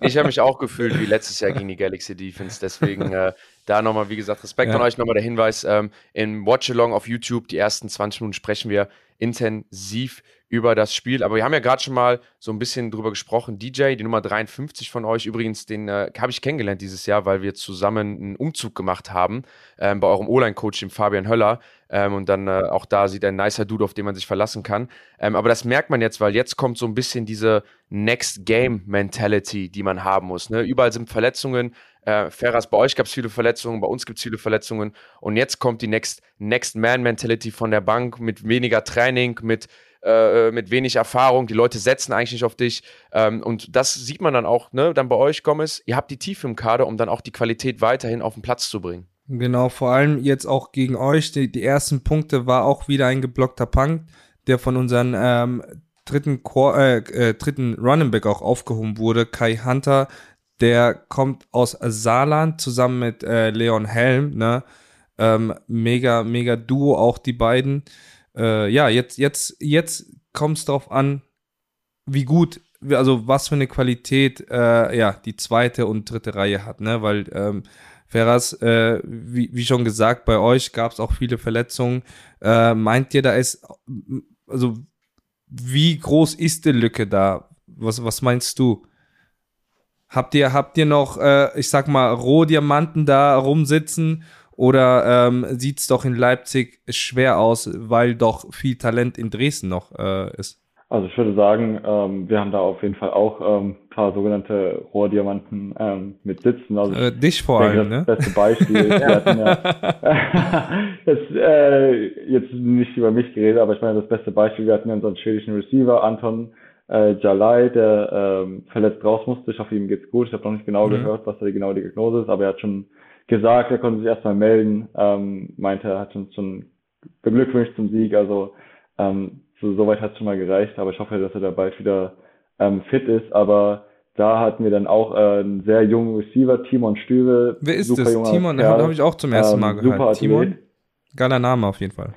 ich habe mich auch gefühlt wie letztes Jahr gegen die Galaxy Defense. Deswegen äh, da nochmal, wie gesagt, Respekt ja. an euch. Nochmal der Hinweis, ähm, im Watch-Along auf YouTube, die ersten 20 Minuten sprechen wir intensiv über das Spiel. Aber wir haben ja gerade schon mal so ein bisschen drüber gesprochen. DJ, die Nummer 53 von euch, übrigens, den äh, habe ich kennengelernt dieses Jahr, weil wir zusammen einen Umzug gemacht haben ähm, bei eurem O-Line-Coach, dem Fabian Höller. Ähm, und dann äh, auch da sieht ein nicer Dude, auf den man sich verlassen kann. Ähm, aber das merkt man jetzt, weil jetzt kommt so ein bisschen diese Next Game Mentality, die man haben muss. Ne? Überall sind Verletzungen. Äh, Ferras, bei euch gab es viele Verletzungen, bei uns gibt es viele Verletzungen. Und jetzt kommt die Next, Next Man Mentality von der Bank mit weniger Training, mit äh, mit wenig Erfahrung. Die Leute setzen eigentlich nicht auf dich. Ähm, und das sieht man dann auch, ne, dann bei euch, Gomez. Ihr habt die Tiefe im Kader, um dann auch die Qualität weiterhin auf den Platz zu bringen. Genau, vor allem jetzt auch gegen euch. Die, die ersten Punkte war auch wieder ein geblockter Punk, der von unseren ähm, dritten, äh, äh, dritten Running Back auch aufgehoben wurde. Kai Hunter, der kommt aus Saarland zusammen mit äh, Leon Helm, ne? Ähm, mega, mega Duo, auch die beiden äh, ja, jetzt, jetzt, jetzt kommt es darauf an, wie gut, also was für eine Qualität äh, ja die zweite und dritte Reihe hat, ne? Weil ähm, Ferras, äh, wie, wie schon gesagt, bei euch gab es auch viele Verletzungen. Äh, meint ihr, da ist, also wie groß ist die Lücke da? Was, was meinst du? Habt ihr, habt ihr noch, äh, ich sag mal, Rohdiamanten da rumsitzen oder ähm, sieht es doch in Leipzig schwer aus, weil doch viel Talent in Dresden noch äh, ist? Also ich würde sagen, ähm, wir haben da auf jeden Fall auch ähm, paar sogenannte Rohrdiamanten ähm, mit Sitzen. Also äh, dich vor allem, ne? Das beste Beispiel. (laughs) ja, (laughs) das, äh, jetzt nicht über mich geredet, aber ich meine das beste Beispiel, wir hatten ja unseren schwedischen Receiver, Anton äh, Jalai, der ähm, verletzt raus musste. Ich hoffe, ihm geht's gut. Ich habe noch nicht genau mhm. gehört, was da die genaue Diagnose ist, aber er hat schon gesagt, er konnte sich erstmal melden, ähm, meinte, er hat uns schon beglückwünscht zum Sieg, also ähm, so, soweit hat es schon mal gereicht, aber ich hoffe, dass er da bald wieder ähm, fit ist, aber da hatten wir dann auch äh, einen sehr jungen Receiver, Timon Stübe. Wer ist das? Timon, den habe ich auch zum ersten Mal ähm, gehört. Super Timon? Geiler Name auf jeden Fall.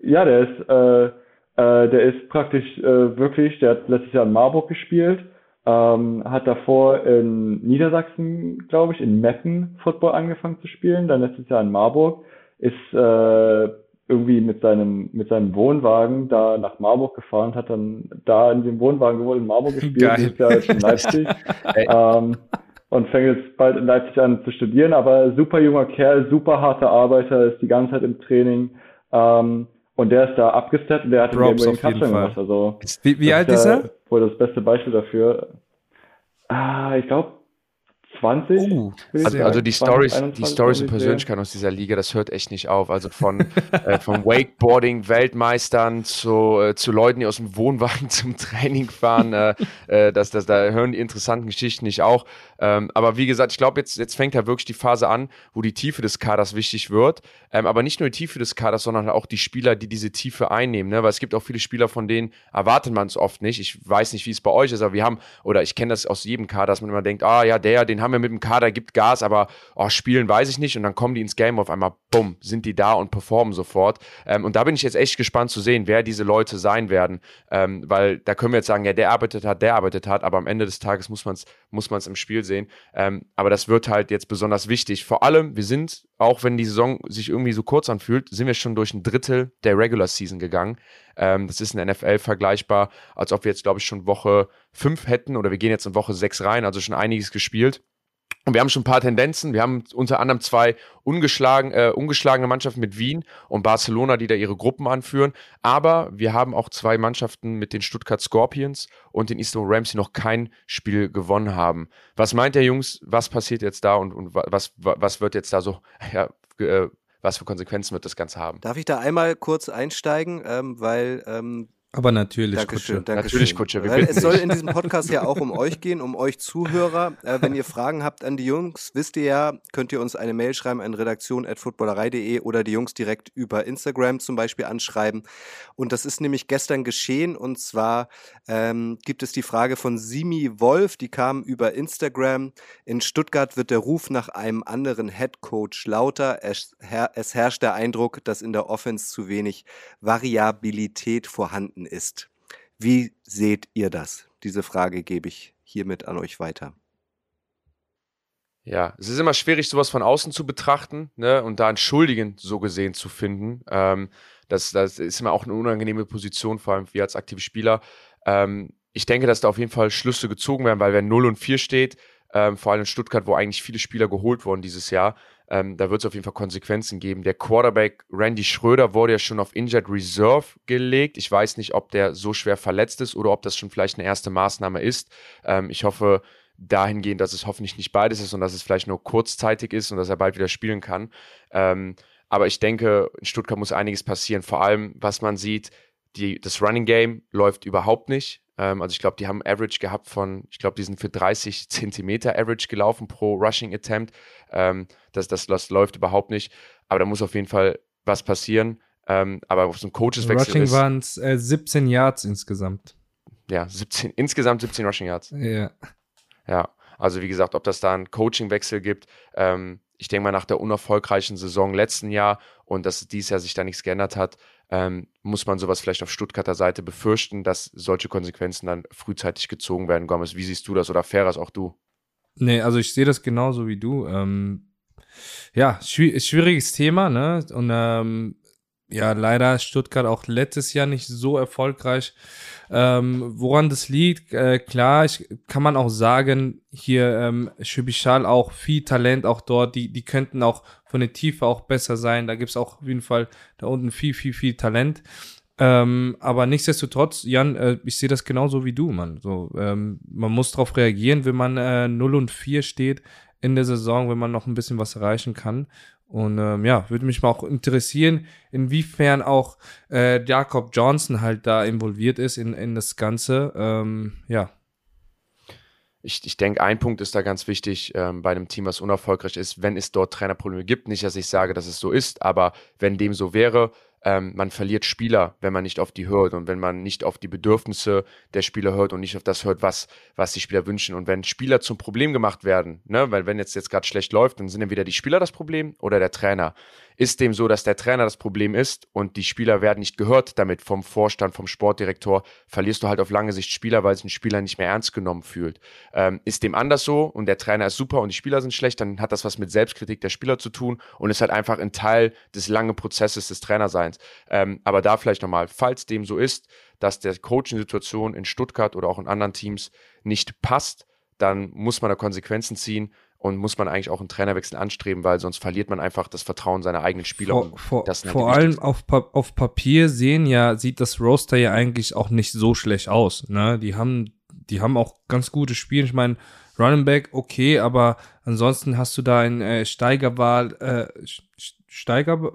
Ja, der ist, äh, äh, der ist praktisch äh, wirklich, der hat letztes Jahr in Marburg gespielt ähm, hat davor in Niedersachsen, glaube ich, in Meppen Football angefangen zu spielen, dann letztes Jahr in Marburg, ist äh, irgendwie mit seinem mit seinem Wohnwagen da nach Marburg gefahren, hat dann da in dem Wohnwagen gewohnt in Marburg gespielt, Geil. ist ja jetzt in Leipzig. (laughs) Ähm, und fängt jetzt bald in Leipzig an zu studieren, aber super junger Kerl, super harter Arbeiter, ist die ganze Zeit im Training. Ähm, und der ist da abgesteppt und der hat den Game Winning gemacht. Also, wie, wie alt ist er? Wohl das beste Beispiel dafür. Ah, ich glaube 20. Uh, also, also, die Stories, die Stories und Persönlichkeiten aus dieser Liga, das hört echt nicht auf. Also von, äh, von Wakeboarding-Weltmeistern zu, äh, zu Leuten, die aus dem Wohnwagen (laughs) zum Training fahren, äh, äh, das, das, da hören die interessanten Geschichten nicht auf. Ähm, aber wie gesagt, ich glaube, jetzt, jetzt fängt ja wirklich die Phase an, wo die Tiefe des Kaders wichtig wird. Ähm, aber nicht nur die Tiefe des Kaders, sondern auch die Spieler, die diese Tiefe einnehmen. Ne? Weil es gibt auch viele Spieler, von denen erwartet man es oft nicht. Ich weiß nicht, wie es bei euch ist, aber wir haben, oder ich kenne das aus jedem Kader, dass man immer denkt, ah ja, der, den haben wir mit dem Kader, gibt Gas, aber oh, spielen weiß ich nicht. Und dann kommen die ins Game auf einmal, bumm, sind die da und performen sofort. Ähm, und da bin ich jetzt echt gespannt zu sehen, wer diese Leute sein werden. Ähm, weil da können wir jetzt sagen, ja, der arbeitet hat, der arbeitet hat, aber am Ende des Tages muss man es muss man's im Spiel sehen. Ähm, aber das wird halt jetzt besonders wichtig. Vor allem, wir sind, auch wenn die Saison sich irgendwie so kurz anfühlt, sind wir schon durch ein Drittel der Regular Season gegangen. Ähm, das ist in NFL vergleichbar, als ob wir jetzt, glaube ich, schon Woche 5 hätten oder wir gehen jetzt in Woche 6 rein, also schon einiges gespielt. Und wir haben schon ein paar Tendenzen. Wir haben unter anderem zwei ungeschlagen, äh, ungeschlagene Mannschaften mit Wien und Barcelona, die da ihre Gruppen anführen. Aber wir haben auch zwei Mannschaften mit den Stuttgart Scorpions und den Eastern Rams, die noch kein Spiel gewonnen haben. Was meint der Jungs? Was passiert jetzt da und, und was, was wird jetzt da so, (laughs) ja, äh, was für Konsequenzen wird das Ganze haben? Darf ich da einmal kurz einsteigen, ähm, weil ähm, aber natürlich, Dankeschön, Kutsche. Dankeschön. Natürlich, Kutsche. Weil es soll in diesem Podcast ja auch um euch gehen, um euch Zuhörer. Äh, wenn ihr Fragen habt an die Jungs, wisst ihr ja, könnt ihr uns eine Mail schreiben an redaktion.footballerei.de oder die Jungs direkt über Instagram zum Beispiel anschreiben. Und das ist nämlich gestern geschehen. Und zwar ähm, gibt es die Frage von Simi Wolf, die kam über Instagram. In Stuttgart wird der Ruf nach einem anderen Headcoach lauter. Es, her es herrscht der Eindruck, dass in der Offense zu wenig Variabilität vorhanden ist. Wie seht ihr das? Diese Frage gebe ich hiermit an euch weiter. Ja, es ist immer schwierig, sowas von außen zu betrachten ne, und da einen Schuldigen so gesehen zu finden. Ähm, das, das ist immer auch eine unangenehme Position, vor allem wir als aktive Spieler. Ähm, ich denke, dass da auf jeden Fall Schlüsse gezogen werden, weil wenn 0 und 4 steht, ähm, vor allem in Stuttgart, wo eigentlich viele Spieler geholt wurden dieses Jahr, ähm, da wird es auf jeden Fall Konsequenzen geben. Der Quarterback Randy Schröder wurde ja schon auf Injured Reserve gelegt. Ich weiß nicht, ob der so schwer verletzt ist oder ob das schon vielleicht eine erste Maßnahme ist. Ähm, ich hoffe dahingehend, dass es hoffentlich nicht beides ist und dass es vielleicht nur kurzzeitig ist und dass er bald wieder spielen kann. Ähm, aber ich denke, in Stuttgart muss einiges passieren. Vor allem, was man sieht, die, das Running Game läuft überhaupt nicht. Ähm, also ich glaube, die haben Average gehabt von, ich glaube, die sind für 30 (laughs) Zentimeter Average gelaufen pro Rushing Attempt. Ähm, das, das, das läuft überhaupt nicht. Aber da muss auf jeden Fall was passieren. Ähm, aber auf so ein Coacheswechsel Rushing waren es äh, 17 Yards insgesamt. Ja, 17, insgesamt 17 Rushing Yards. Ja. Ja, also wie gesagt, ob das da einen Coachingwechsel gibt, ähm, ich denke mal nach der unerfolgreichen Saison letzten Jahr und dass dieses Jahr sich da nichts geändert hat, ähm, muss man sowas vielleicht auf Stuttgarter Seite befürchten, dass solche Konsequenzen dann frühzeitig gezogen werden. Gomez, wie siehst du das oder Ferras auch du? Nee, also ich sehe das genauso wie du. Ähm, ja, schwieriges Thema, ne? Und ähm, ja, leider Stuttgart auch letztes Jahr nicht so erfolgreich. Ähm, woran das liegt, äh, klar, ich, kann man auch sagen, hier ähm, Schübischal auch viel Talent auch dort, die, die könnten auch von der Tiefe auch besser sein. Da gibt's auch auf jeden Fall da unten viel, viel, viel Talent. Ähm, aber nichtsdestotrotz, Jan, äh, ich sehe das genauso wie du, Mann. So, ähm, man muss darauf reagieren, wenn man äh, 0 und 4 steht in der Saison, wenn man noch ein bisschen was erreichen kann. Und ähm, ja, würde mich mal auch interessieren, inwiefern auch äh, Jakob Johnson halt da involviert ist in, in das Ganze. Ähm, ja. Ich, ich denke, ein Punkt ist da ganz wichtig ähm, bei einem Team, was unerfolgreich ist, wenn es dort Trainerprobleme gibt. Nicht, dass ich sage, dass es so ist, aber wenn dem so wäre, ähm, man verliert Spieler, wenn man nicht auf die hört und wenn man nicht auf die Bedürfnisse der Spieler hört und nicht auf das hört, was, was die Spieler wünschen. Und wenn Spieler zum Problem gemacht werden, ne, weil wenn jetzt, jetzt gerade schlecht läuft, dann sind entweder die Spieler das Problem oder der Trainer. Ist dem so, dass der Trainer das Problem ist und die Spieler werden nicht gehört damit vom Vorstand, vom Sportdirektor, verlierst du halt auf lange Sicht Spieler, weil sich ein Spieler nicht mehr ernst genommen fühlt. Ähm, ist dem anders so und der Trainer ist super und die Spieler sind schlecht, dann hat das was mit Selbstkritik der Spieler zu tun und ist halt einfach ein Teil des langen Prozesses des Trainerseins. Ähm, aber da vielleicht nochmal, falls dem so ist, dass der Coaching-Situation in Stuttgart oder auch in anderen Teams nicht passt, dann muss man da Konsequenzen ziehen und muss man eigentlich auch einen Trainerwechsel anstreben, weil sonst verliert man einfach das Vertrauen seiner eigenen Spieler. Vor, vor, halt vor allem auf, pa auf Papier sehen ja, sieht das Roster ja eigentlich auch nicht so schlecht aus. Ne? Die haben, die haben auch ganz gute Spiele. Ich meine, Running Back, okay, aber ansonsten hast du da ein äh, Steigerwahl, äh, Steiger,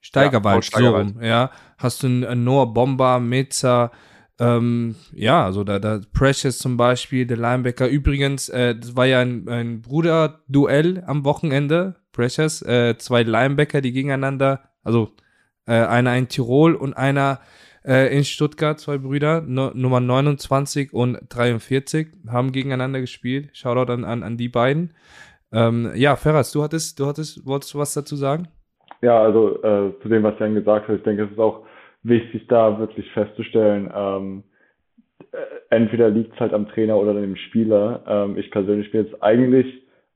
Steigerwald, ja, so rum, ja. Hast du einen Noah Bomber, Meza, ähm, ja, also da, da Precious zum Beispiel, der Linebacker. Übrigens, äh, das war ja ein, ein Bruder-Duell am Wochenende. Precious, äh, zwei Linebacker, die gegeneinander, also äh, einer in Tirol und einer äh, in Stuttgart, zwei Brüder, no, Nummer 29 und 43, haben gegeneinander gespielt. Shoutout an, an, an die beiden. Ähm, ja, Ferraz, du hattest, du hattest, wolltest du was dazu sagen? Ja, also äh, zu dem, was Jan gesagt hat, ich denke, es ist auch wichtig, da wirklich festzustellen, ähm, äh, entweder liegt es halt am Trainer oder dem Spieler. Ähm, ich persönlich bin jetzt eigentlich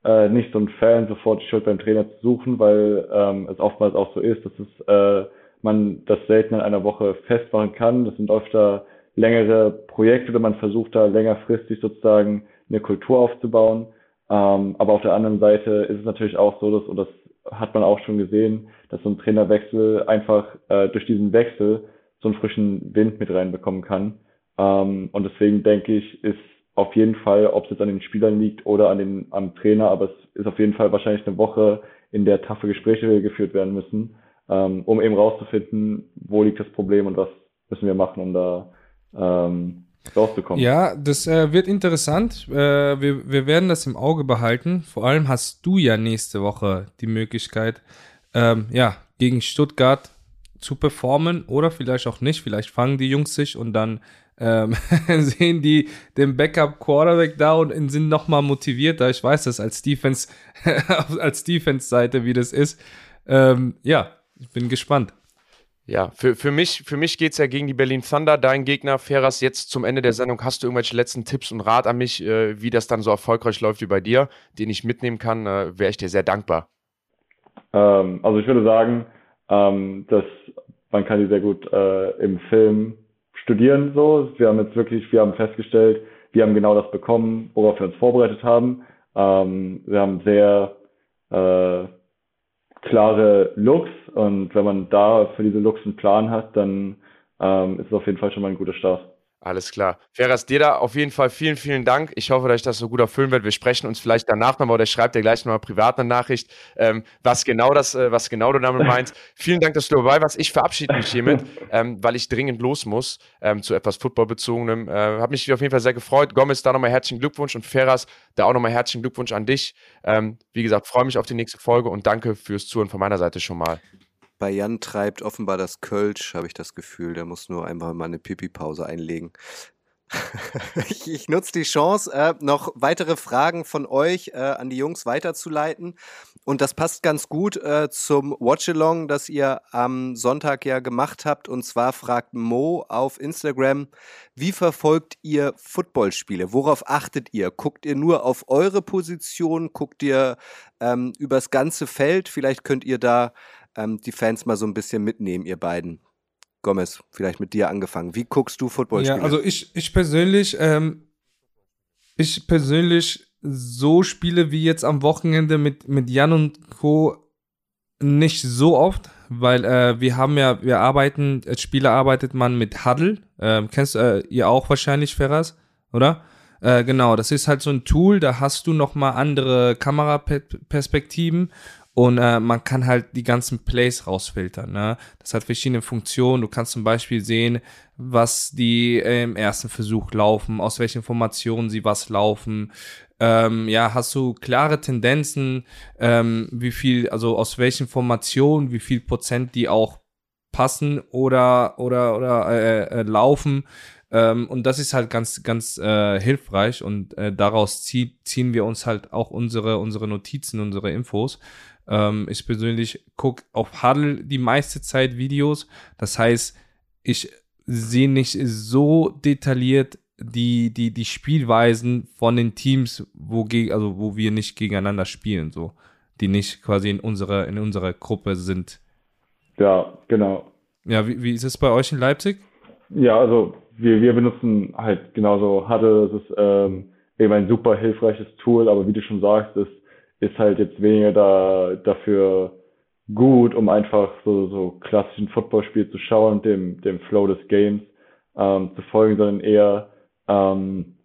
äh, nicht so ein Fan, sofort die Schuld beim Trainer zu suchen, weil ähm, es oftmals auch so ist, dass es äh, man das selten in einer Woche festmachen kann. Das sind öfter längere Projekte oder man versucht da längerfristig sozusagen eine Kultur aufzubauen. Ähm, aber auf der anderen Seite ist es natürlich auch so, dass, und das hat man auch schon gesehen, dass so ein Trainerwechsel einfach äh, durch diesen Wechsel so einen frischen Wind mit reinbekommen kann. Ähm, und deswegen denke ich, ist auf jeden Fall, ob es jetzt an den Spielern liegt oder an den, am Trainer, aber es ist auf jeden Fall wahrscheinlich eine Woche, in der taffe Gespräche geführt werden müssen, ähm, um eben rauszufinden, wo liegt das Problem und was müssen wir machen, um da ähm, rauszukommen. Ja, das äh, wird interessant. Äh, wir, wir werden das im Auge behalten. Vor allem hast du ja nächste Woche die Möglichkeit, ähm, ja, gegen Stuttgart zu performen oder vielleicht auch nicht. Vielleicht fangen die Jungs sich und dann ähm, (laughs) sehen die den Backup Quarterback da und sind nochmal motivierter. Ich weiß das als Defense, (laughs) als Defense-Seite, wie das ist. Ähm, ja, ich bin gespannt. Ja, für, für mich, für mich geht es ja gegen die Berlin Thunder, dein Gegner. Feras, jetzt zum Ende der Sendung, hast du irgendwelche letzten Tipps und Rat an mich, äh, wie das dann so erfolgreich läuft wie bei dir, den ich mitnehmen kann, äh, wäre ich dir sehr dankbar. Ähm, also ich würde sagen, ähm, dass man kann die sehr gut äh, im Film studieren. So, wir haben jetzt wirklich, wir haben festgestellt, wir haben genau das bekommen, worauf wir uns vorbereitet haben. Ähm, wir haben sehr äh, klare Looks und wenn man da für diese Looks einen Plan hat, dann ähm, ist es auf jeden Fall schon mal ein guter Start. Alles klar. Feras, dir da auf jeden Fall vielen, vielen Dank. Ich hoffe, dass ich das so gut erfüllen werde. Wir sprechen uns vielleicht danach nochmal oder ich schreibe dir gleich nochmal privat eine Nachricht, ähm, was genau das, äh, was genau du damit meinst. (laughs) vielen Dank, dass du dabei warst. Ich verabschiede mich hiermit, ähm, weil ich dringend los muss ähm, zu etwas Footballbezogenem. Äh, Habe mich auf jeden Fall sehr gefreut. Gomez, da nochmal herzlichen Glückwunsch und Feras, da auch nochmal herzlichen Glückwunsch an dich. Ähm, wie gesagt, freue mich auf die nächste Folge und danke fürs Zuhören von meiner Seite schon mal. Bei Jan treibt offenbar das Kölsch, habe ich das Gefühl. Der muss nur einfach mal eine Pipi-Pause einlegen. (laughs) ich, ich nutze die Chance, äh, noch weitere Fragen von euch äh, an die Jungs weiterzuleiten. Und das passt ganz gut äh, zum Watchalong, das ihr am Sonntag ja gemacht habt. Und zwar fragt Mo auf Instagram, wie verfolgt ihr Footballspiele? Worauf achtet ihr? Guckt ihr nur auf eure Position? Guckt ihr ähm, übers ganze Feld? Vielleicht könnt ihr da ähm, die Fans mal so ein bisschen mitnehmen, ihr beiden. Gomez, vielleicht mit dir angefangen. Wie guckst du Footballspiele? Ja, also ich, ich persönlich, ähm, ich persönlich so Spiele wie jetzt am Wochenende mit, mit Jan und Co. nicht so oft, weil äh, wir haben ja, wir arbeiten, als Spieler arbeitet man mit Huddle. Ähm, kennst äh, ihr auch wahrscheinlich, Ferras, oder? Äh, genau, das ist halt so ein Tool, da hast du nochmal andere Kameraperspektiven und äh, man kann halt die ganzen Plays rausfiltern. Ne? Das hat verschiedene Funktionen. Du kannst zum Beispiel sehen, was die äh, im ersten Versuch laufen, aus welchen Formationen sie was laufen. Ähm, ja, hast du klare Tendenzen, ähm, wie viel, also aus welchen Formationen, wie viel Prozent die auch passen oder oder oder äh, äh, laufen. Ähm, und das ist halt ganz ganz äh, hilfreich und äh, daraus zieh, ziehen wir uns halt auch unsere unsere Notizen, unsere Infos. Ähm, ich persönlich gucke auf Huddle die meiste Zeit Videos. Das heißt, ich sehe nicht so detailliert die, die, die Spielweisen von den Teams, wo, also wo wir nicht gegeneinander spielen, so. Die nicht quasi in unserer, in unserer Gruppe sind. Ja, genau. Ja, wie, wie ist es bei euch in Leipzig? Ja, also wir, wir benutzen halt genauso Huddle. Das ist ähm, eben ein super hilfreiches Tool, aber wie du schon sagst, ist ist halt jetzt weniger da dafür gut, um einfach so, so klassischen Footballspiel zu schauen, dem, dem Flow des Games ähm, zu folgen, sondern eher ähm,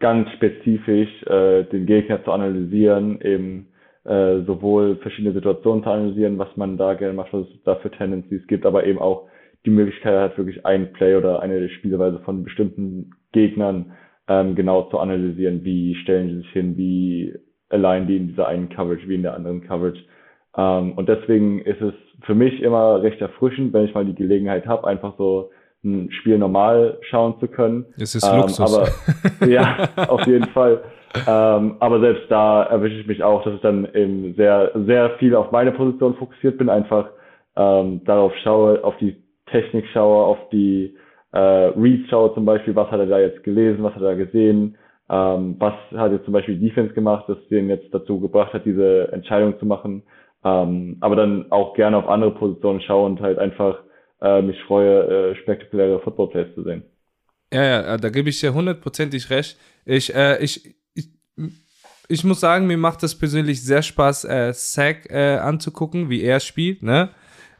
ganz spezifisch äh, den Gegner zu analysieren, eben äh, sowohl verschiedene Situationen zu analysieren, was man da gerne macht, was es da für Tendencies gibt, aber eben auch die Möglichkeit hat, wirklich ein Play oder eine Spielweise von bestimmten Gegnern ähm, genau zu analysieren, wie stellen sie sich hin, wie allein die in dieser einen Coverage wie in der anderen Coverage. Ähm, und deswegen ist es für mich immer recht erfrischend, wenn ich mal die Gelegenheit habe, einfach so ein Spiel normal schauen zu können. Es ist ähm, Luxus. Aber (laughs) ja, auf jeden Fall. Ähm, aber selbst da erwische ich mich auch, dass ich dann eben sehr, sehr viel auf meine Position fokussiert bin, einfach ähm, darauf schaue, auf die Technik schaue, auf die äh, Reads schaue zum Beispiel, was hat er da jetzt gelesen, was hat er da gesehen, ähm, was hat jetzt zum Beispiel Defense gemacht, das den jetzt dazu gebracht hat, diese Entscheidung zu machen. Ähm, aber dann auch gerne auf andere Positionen schaue und halt einfach äh, mich freue, äh, spektakuläre Football-Plays zu sehen. Ja, ja, da gebe ich dir hundertprozentig recht. Ich, äh, ich, ich, ich muss sagen, mir macht das persönlich sehr Spaß, äh, Zack äh, anzugucken, wie er spielt, ne?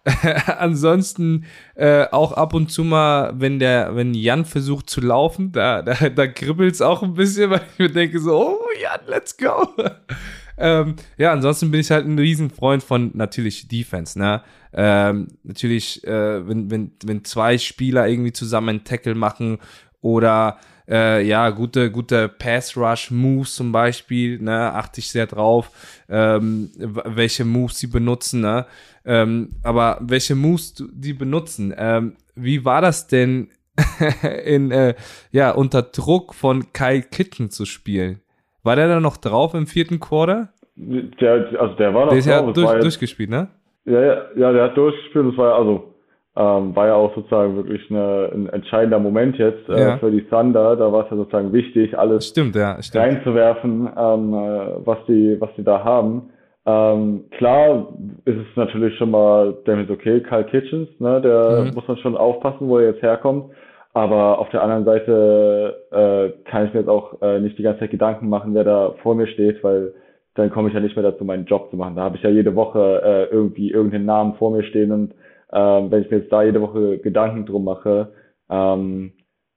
(laughs) Ansonsten äh, auch ab und zu mal, wenn der, wenn Jan versucht zu laufen, da, da, da kribbelt es auch ein bisschen, (laughs) weil ich mir denke so, oh Jan, let's go. (laughs) ähm, ja, ansonsten bin ich halt ein Riesenfreund von natürlich Defense, ne? Ähm, natürlich, äh, wenn, wenn, wenn zwei Spieler irgendwie zusammen einen Tackle machen oder äh, ja, gute, gute Pass-Rush-Moves zum Beispiel, ne, achte ich sehr drauf, ähm, welche Moves sie benutzen, ne? Ähm, aber welche Moves die benutzen? Ähm, wie war das denn (laughs) in, äh, ja, unter Druck von Kai Kitten zu spielen? War der da noch drauf im vierten Quarter? Der, also der war noch der ist drauf. Ja durch, durchgespielt, ne? Ja, ja, ja, der hat durchgespielt. Das war also ähm, war ja auch sozusagen wirklich eine, ein entscheidender Moment jetzt äh, Ja. für die Thunder. Da war es ja sozusagen wichtig, alles Stimmt, ja, stimmt. reinzuwerfen, ähm, äh, was die, was die da haben. Ähm, klar ist es natürlich schon mal, denke ich, okay, Kyle Kitchens, ne, der Mhm. muss man schon aufpassen, wo er jetzt herkommt. Aber auf der anderen Seite äh, kann ich mir jetzt auch äh, nicht die ganze Zeit Gedanken machen, wer da vor mir steht, weil dann komme ich ja nicht mehr dazu, meinen Job zu machen. Da habe ich ja jede Woche äh, irgendwie irgendeinen Namen vor mir stehen und ähm, wenn ich mir jetzt da jede Woche Gedanken drum mache, ähm,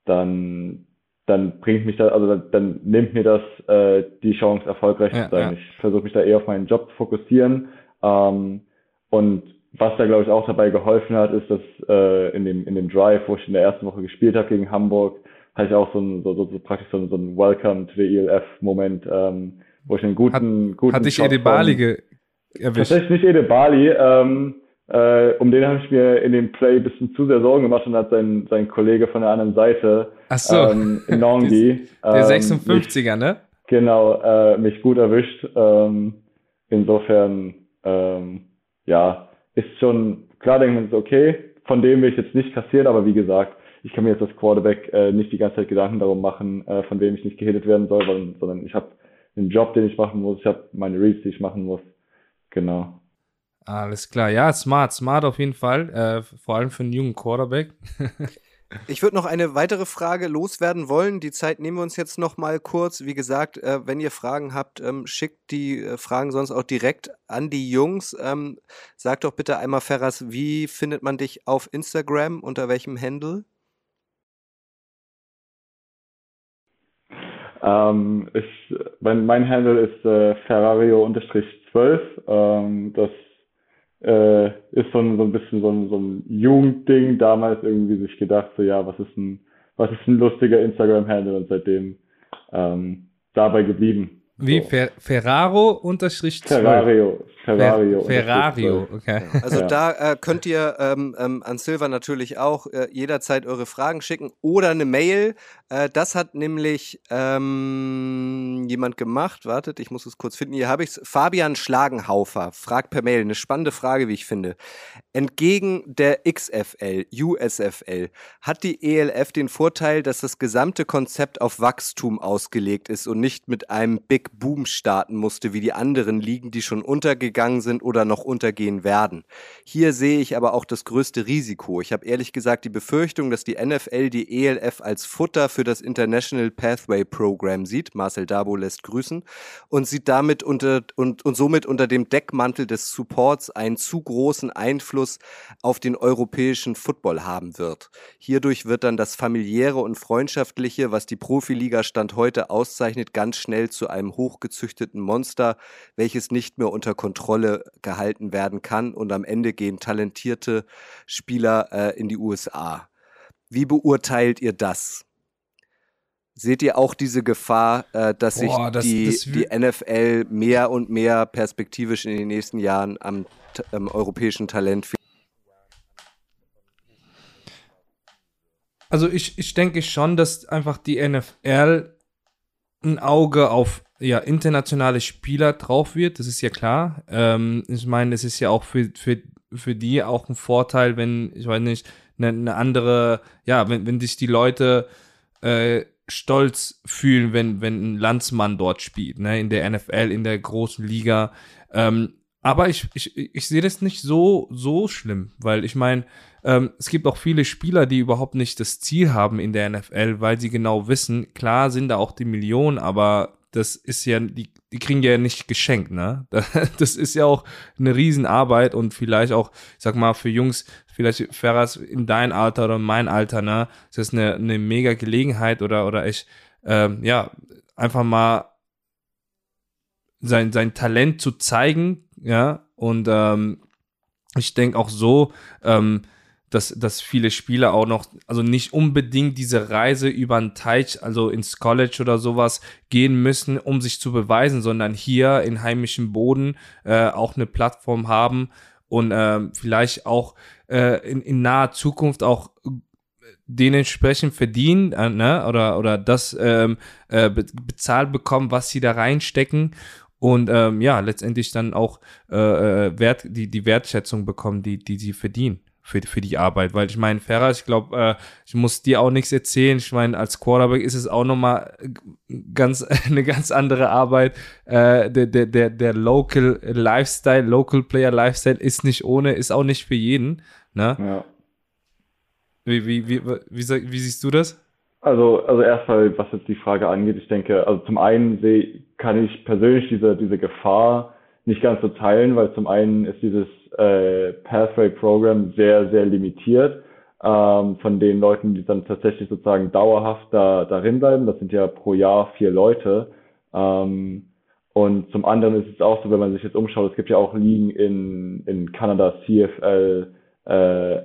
dann dann bringt mich das, also dann, dann nimmt mir das äh, die Chance, erfolgreich Ja, zu sein. ja. Ich versuche mich da eher auf meinen Job zu fokussieren. Ähm, und was da, glaube ich, auch dabei geholfen hat, ist, dass äh, in dem, in dem Drive, wo ich in der ersten Woche gespielt habe gegen Hamburg, hatte ich auch so ein, so, so, so praktisch so, ein- so ein Welcome to the ELF-Moment, ähm, wo ich einen guten, guten Hat dich Shot Ede Bali von- ge erwischt? Tatsächlich nicht Ede Bali. Ähm, äh, um den habe ich mir in dem Play ein bisschen zu sehr Sorgen gemacht und hat sein, sein Kollege von der anderen Seite, Ach so, ähm, (laughs) Nongi, der ähm, 56er, ne? mich, genau, äh, mich gut erwischt. Ähm, insofern, ähm, ja, ist schon, klar denke ich okay, von dem will ich jetzt nicht kassieren, aber wie gesagt, ich kann mir jetzt als Quarterback äh, nicht die ganze Zeit Gedanken darum machen, äh, von wem ich nicht gehittet werden soll, sondern, sondern ich habe einen Job, den ich machen muss, ich habe meine Reads, die ich machen muss. Genau. Alles klar, ja, smart, smart auf jeden Fall, äh, vor allem für einen jungen Quarterback. (laughs) Ich würde noch eine weitere Frage loswerden wollen. Die Zeit nehmen wir uns jetzt noch mal kurz. Wie gesagt, äh, wenn ihr Fragen habt, ähm, schickt die äh, Fragen sonst auch direkt an die Jungs. Ähm, sag doch bitte einmal, Ferras, wie findet man dich auf Instagram? Unter welchem Handle? Ähm, ich, mein, mein Handle ist äh, Ferrario-12. Ähm, das äh, ist so ein, so ein bisschen so ein, so ein Jugendding. Damals irgendwie sich gedacht, so ja, was ist ein, was ist ein lustiger Instagram-Handle und seitdem ähm, dabei geblieben. Wie So. Fer Ferraro unterstrich 12. Ferrario. Ferrario. Fer Ferrario, 12. okay. Also Ja. da äh, könnt ihr ähm, ähm, an Silva natürlich auch äh, jederzeit eure Fragen schicken oder eine Mail. Äh, das hat nämlich ähm, jemand gemacht. Wartet, ich muss es kurz finden. Hier habe ich es. Fabian Schlagenhaufer fragt per Mail eine spannende Frage, wie ich finde. Entgegen der XFL, USFL, hat die ELF den Vorteil, dass das gesamte Konzept auf Wachstum ausgelegt ist und nicht mit einem Big Boom starten musste, wie die anderen Ligen, die schon untergegangen sind oder noch untergehen werden. Hier sehe ich aber auch das größte Risiko. Ich habe ehrlich gesagt die Befürchtung, dass die NFL die ELF als Futter für das International Pathway Program sieht. Marcel Dabo lässt grüßen und sieht damit unter und, und somit unter dem Deckmantel des Supports einen zu großen Einfluss auf den europäischen Football haben wird. Hierdurch wird dann das familiäre und freundschaftliche, was die Profiliga Stand heute auszeichnet, ganz schnell zu einem hochgezüchteten Monster, welches nicht mehr unter Kontrolle gehalten werden kann und am Ende gehen talentierte Spieler äh, in die USA. Wie beurteilt ihr das? Seht ihr auch diese Gefahr, äh, dass sich Boah, das- die, das die NFL mehr und mehr perspektivisch in den nächsten Jahren am, am europäischen Talent Also ich, ich denke schon, dass einfach die NFL ein Auge auf ja, internationale Spieler drauf wird, das ist ja klar. Ähm, ich meine, es ist ja auch für, für, für die auch ein Vorteil, wenn, ich weiß nicht, eine, eine andere, ja, wenn, wenn sich die Leute äh, stolz fühlen, wenn, wenn ein Landsmann dort spielt, ne, in der NFL, in der großen Liga. Ähm, aber ich, ich, ich sehe das nicht so, so schlimm, weil ich meine, ähm, es gibt auch viele Spieler, die überhaupt nicht das Ziel haben in der NFL, weil sie genau wissen, klar sind da auch die Millionen, aber das ist ja, die, die kriegen ja nicht geschenkt, ne? (laughs) Das ist ja auch eine Riesenarbeit und vielleicht auch, ich sag mal, für Jungs, vielleicht Ferras in dein Alter oder in mein Alter, ne? Das ist eine, eine mega Gelegenheit oder, oder ich, ähm, ja, einfach mal sein, sein Talent zu zeigen, ja, und ähm, ich denke auch so, ähm, dass, dass viele Spieler auch noch, also nicht unbedingt diese Reise über einen Teich, also ins College oder sowas gehen müssen, um sich zu beweisen, sondern hier in heimischem Boden äh, auch eine Plattform haben und ähm, vielleicht auch äh, in, in naher Zukunft auch dementsprechend verdienen äh, ne? oder, oder das ähm, äh, be bezahlt bekommen, was sie da reinstecken und ähm, ja, letztendlich dann auch äh, äh, Wert, die, die Wertschätzung bekommen, die, die sie verdienen. Für, für die Arbeit. Weil ich meine, Ferrer, ich glaube, äh, ich muss dir auch nichts erzählen. Ich meine, als Quarterback ist es auch nochmal ganz, (laughs) eine ganz andere Arbeit. Äh, der, der, der, der Local Lifestyle, Local Player Lifestyle ist nicht ohne, ist auch nicht für jeden. Ne? Ja. Wie, wie, wie, wie, wie, wie siehst du das? Also, also erstmal, was jetzt die Frage angeht, ich denke, also zum einen kann ich persönlich diese, diese Gefahr nicht ganz so teilen, weil zum einen ist dieses äh, Pathway-Programm sehr, sehr limitiert ähm, von den Leuten, die dann tatsächlich sozusagen dauerhaft da darin bleiben. Das sind ja pro Jahr vier Leute. Ähm, und zum anderen ist es auch so, wenn man sich jetzt umschaut, es gibt ja auch Ligen in, in Kanada, CFL äh,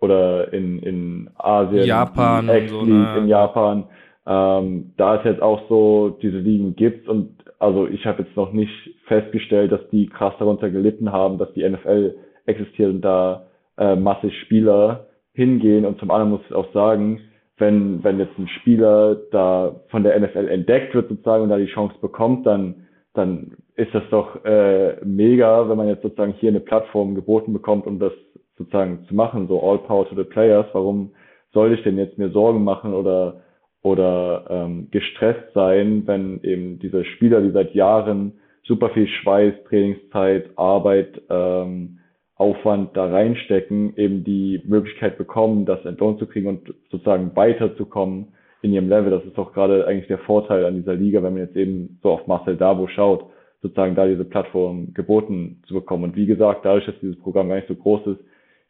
oder in, in Asien, Japan, so, ne? in Japan. Ähm, da ist jetzt auch so, diese Ligen gibt und also ich habe jetzt noch nicht festgestellt, dass die krass darunter gelitten haben, dass die NFL existiert und da äh, massig Spieler hingehen. Und zum anderen muss ich auch sagen, wenn, wenn jetzt ein Spieler da von der NFL entdeckt wird sozusagen und da die Chance bekommt, dann, dann ist das doch äh, mega, wenn man jetzt sozusagen hier eine Plattform geboten bekommt, um das sozusagen zu machen, so all power to the players. Warum soll ich denn jetzt mir Sorgen machen oder oder ähm, gestresst sein, wenn eben diese Spieler, die seit Jahren super viel Schweiß, Trainingszeit, Arbeit, ähm, Aufwand da reinstecken, eben die Möglichkeit bekommen, das entlohnt zu kriegen und sozusagen weiterzukommen in ihrem Level. Das ist doch gerade eigentlich der Vorteil an dieser Liga, wenn man jetzt eben so auf Marcel Dabo schaut, sozusagen da diese Plattform geboten zu bekommen. Und wie gesagt, dadurch, dass dieses Programm gar nicht so groß ist,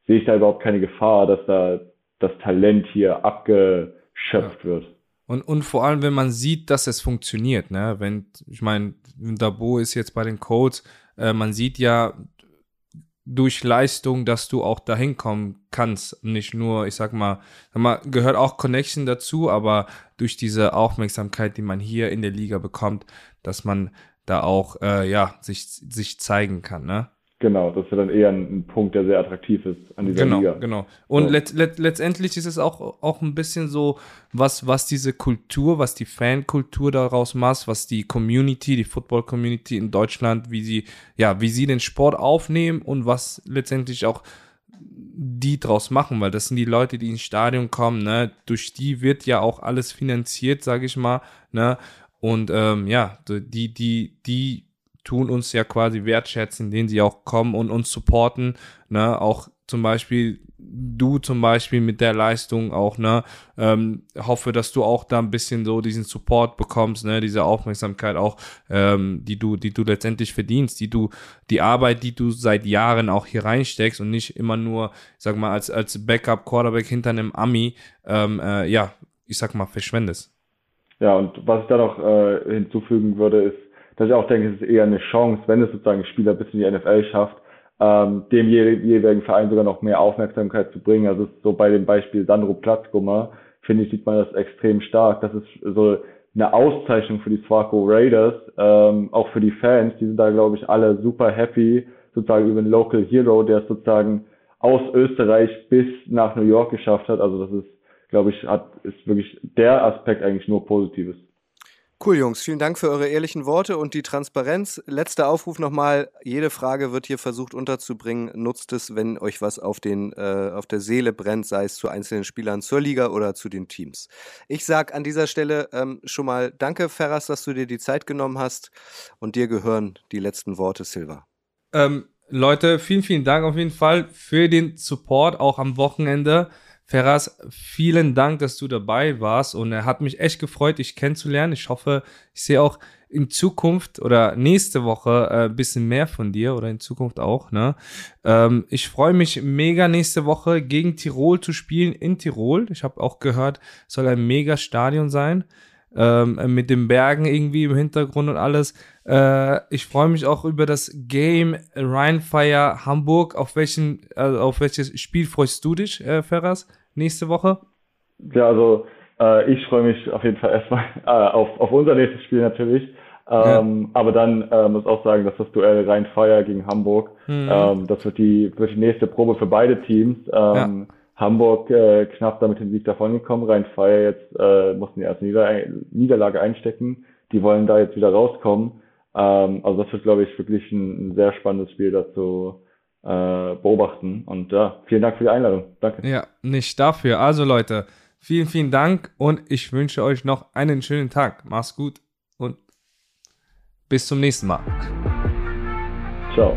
sehe ich da überhaupt keine Gefahr, dass da das Talent hier abgeschöpft wird. Und, und vor allem, wenn man sieht, dass es funktioniert, ne? Wenn, ich meine, Dabo ist jetzt bei den Codes, äh, man sieht ja durch Leistung, dass du auch dahin kommen kannst. Nicht nur, ich sag mal, sag mal, gehört auch Connection dazu, aber durch diese Aufmerksamkeit, die man hier in der Liga bekommt, dass man da auch, äh, ja, sich, sich zeigen kann, ne? Genau, das ist ja dann eher ein, ein, Punkt, der sehr attraktiv ist an dieser genau, Liga. Genau, Und so. let, let, letztendlich ist es auch, auch ein bisschen so, was, was diese Kultur, was die Fankultur daraus macht, was die Community, die Football-Community in Deutschland, wie sie, ja, wie sie den Sport aufnehmen und was letztendlich auch die draus machen, weil das sind die Leute, die ins Stadion kommen, ne? Durch die wird ja auch alles finanziert, sage ich mal, ne? Und ähm, ja, die, die, die tun uns ja quasi wertschätzen, indem sie auch kommen und uns supporten, ne, auch zum Beispiel du zum Beispiel mit der Leistung auch, ne, ähm, hoffe, dass du auch da ein bisschen so diesen Support bekommst, ne, diese Aufmerksamkeit auch, ähm, die du, die du letztendlich verdienst, die du, die Arbeit, die du seit Jahren auch hier reinsteckst und nicht immer nur, sag mal, als, als Backup Quarterback hinter einem Ami, ähm, äh, ja, ich sag mal, verschwendest. Ja, und was ich da noch äh, hinzufügen würde, ist, dass ich auch denke, es ist eher eine Chance, wenn es sozusagen Spieler bis in die NFL schafft, ähm, dem jeweiligen Verein sogar noch mehr Aufmerksamkeit zu bringen. Also so bei dem Beispiel Sandro Platzgummer, finde ich, sieht man das extrem stark. Das ist so eine Auszeichnung für die Swaco Raiders, ähm, auch für die Fans. Die sind da, glaube ich, alle super happy, sozusagen über einen Local Hero, der es sozusagen aus Österreich bis nach New York geschafft hat. Also das ist, glaube ich, hat, ist wirklich der Aspekt eigentlich nur Positives. Cool, Jungs. Vielen Dank für eure ehrlichen Worte und die Transparenz. Letzter Aufruf nochmal. Jede Frage wird hier versucht unterzubringen. Nutzt es, wenn euch was auf, den, äh, auf der Seele brennt, sei es zu einzelnen Spielern, zur Liga oder zu den Teams. Ich sag an dieser Stelle ähm, schon mal Danke, Ferras, dass du dir die Zeit genommen hast. Und dir gehören die letzten Worte, Silva. Ähm, Leute, vielen, vielen Dank auf jeden Fall für den Support, auch am Wochenende. Ferraz, vielen Dank, dass du dabei warst und er hat mich echt gefreut, dich kennenzulernen. Ich hoffe, ich sehe auch in Zukunft oder nächste Woche äh, ein bisschen mehr von dir oder in Zukunft auch. Ne? Ähm, ich freue mich mega nächste Woche gegen Tirol zu spielen in Tirol. Ich habe auch gehört, es soll ein mega Stadion sein. Ähm, mit den Bergen irgendwie im Hintergrund und alles. Äh, ich freue mich auch über das Game Rheinfire Hamburg. Auf welchen, also auf welches Spiel freust du dich, äh, Ferraz? Nächste Woche? Ja, also äh, ich freue mich auf jeden Fall erstmal (laughs) äh, auf, auf unser nächstes Spiel natürlich. Ähm, ja. Aber dann äh, muss auch sagen, dass das Duell Rhein-Fire gegen Hamburg, mhm. ähm, das wird die, wird die nächste Probe für beide Teams. Ähm, ja. Hamburg äh, knapp damit den Sieg davongekommen, Rhein-Fire jetzt äh, mussten die erste Nieder Niederlage einstecken. Die wollen da jetzt wieder rauskommen. Ähm, also das wird, glaube ich, wirklich ein, ein sehr spannendes Spiel dazu äh, beobachten. Und ja, vielen Dank für die Einladung. Danke. Ja, nicht dafür. Also Leute, vielen, vielen Dank und ich wünsche euch noch einen schönen Tag. Macht's gut und bis zum nächsten Mal. Ciao.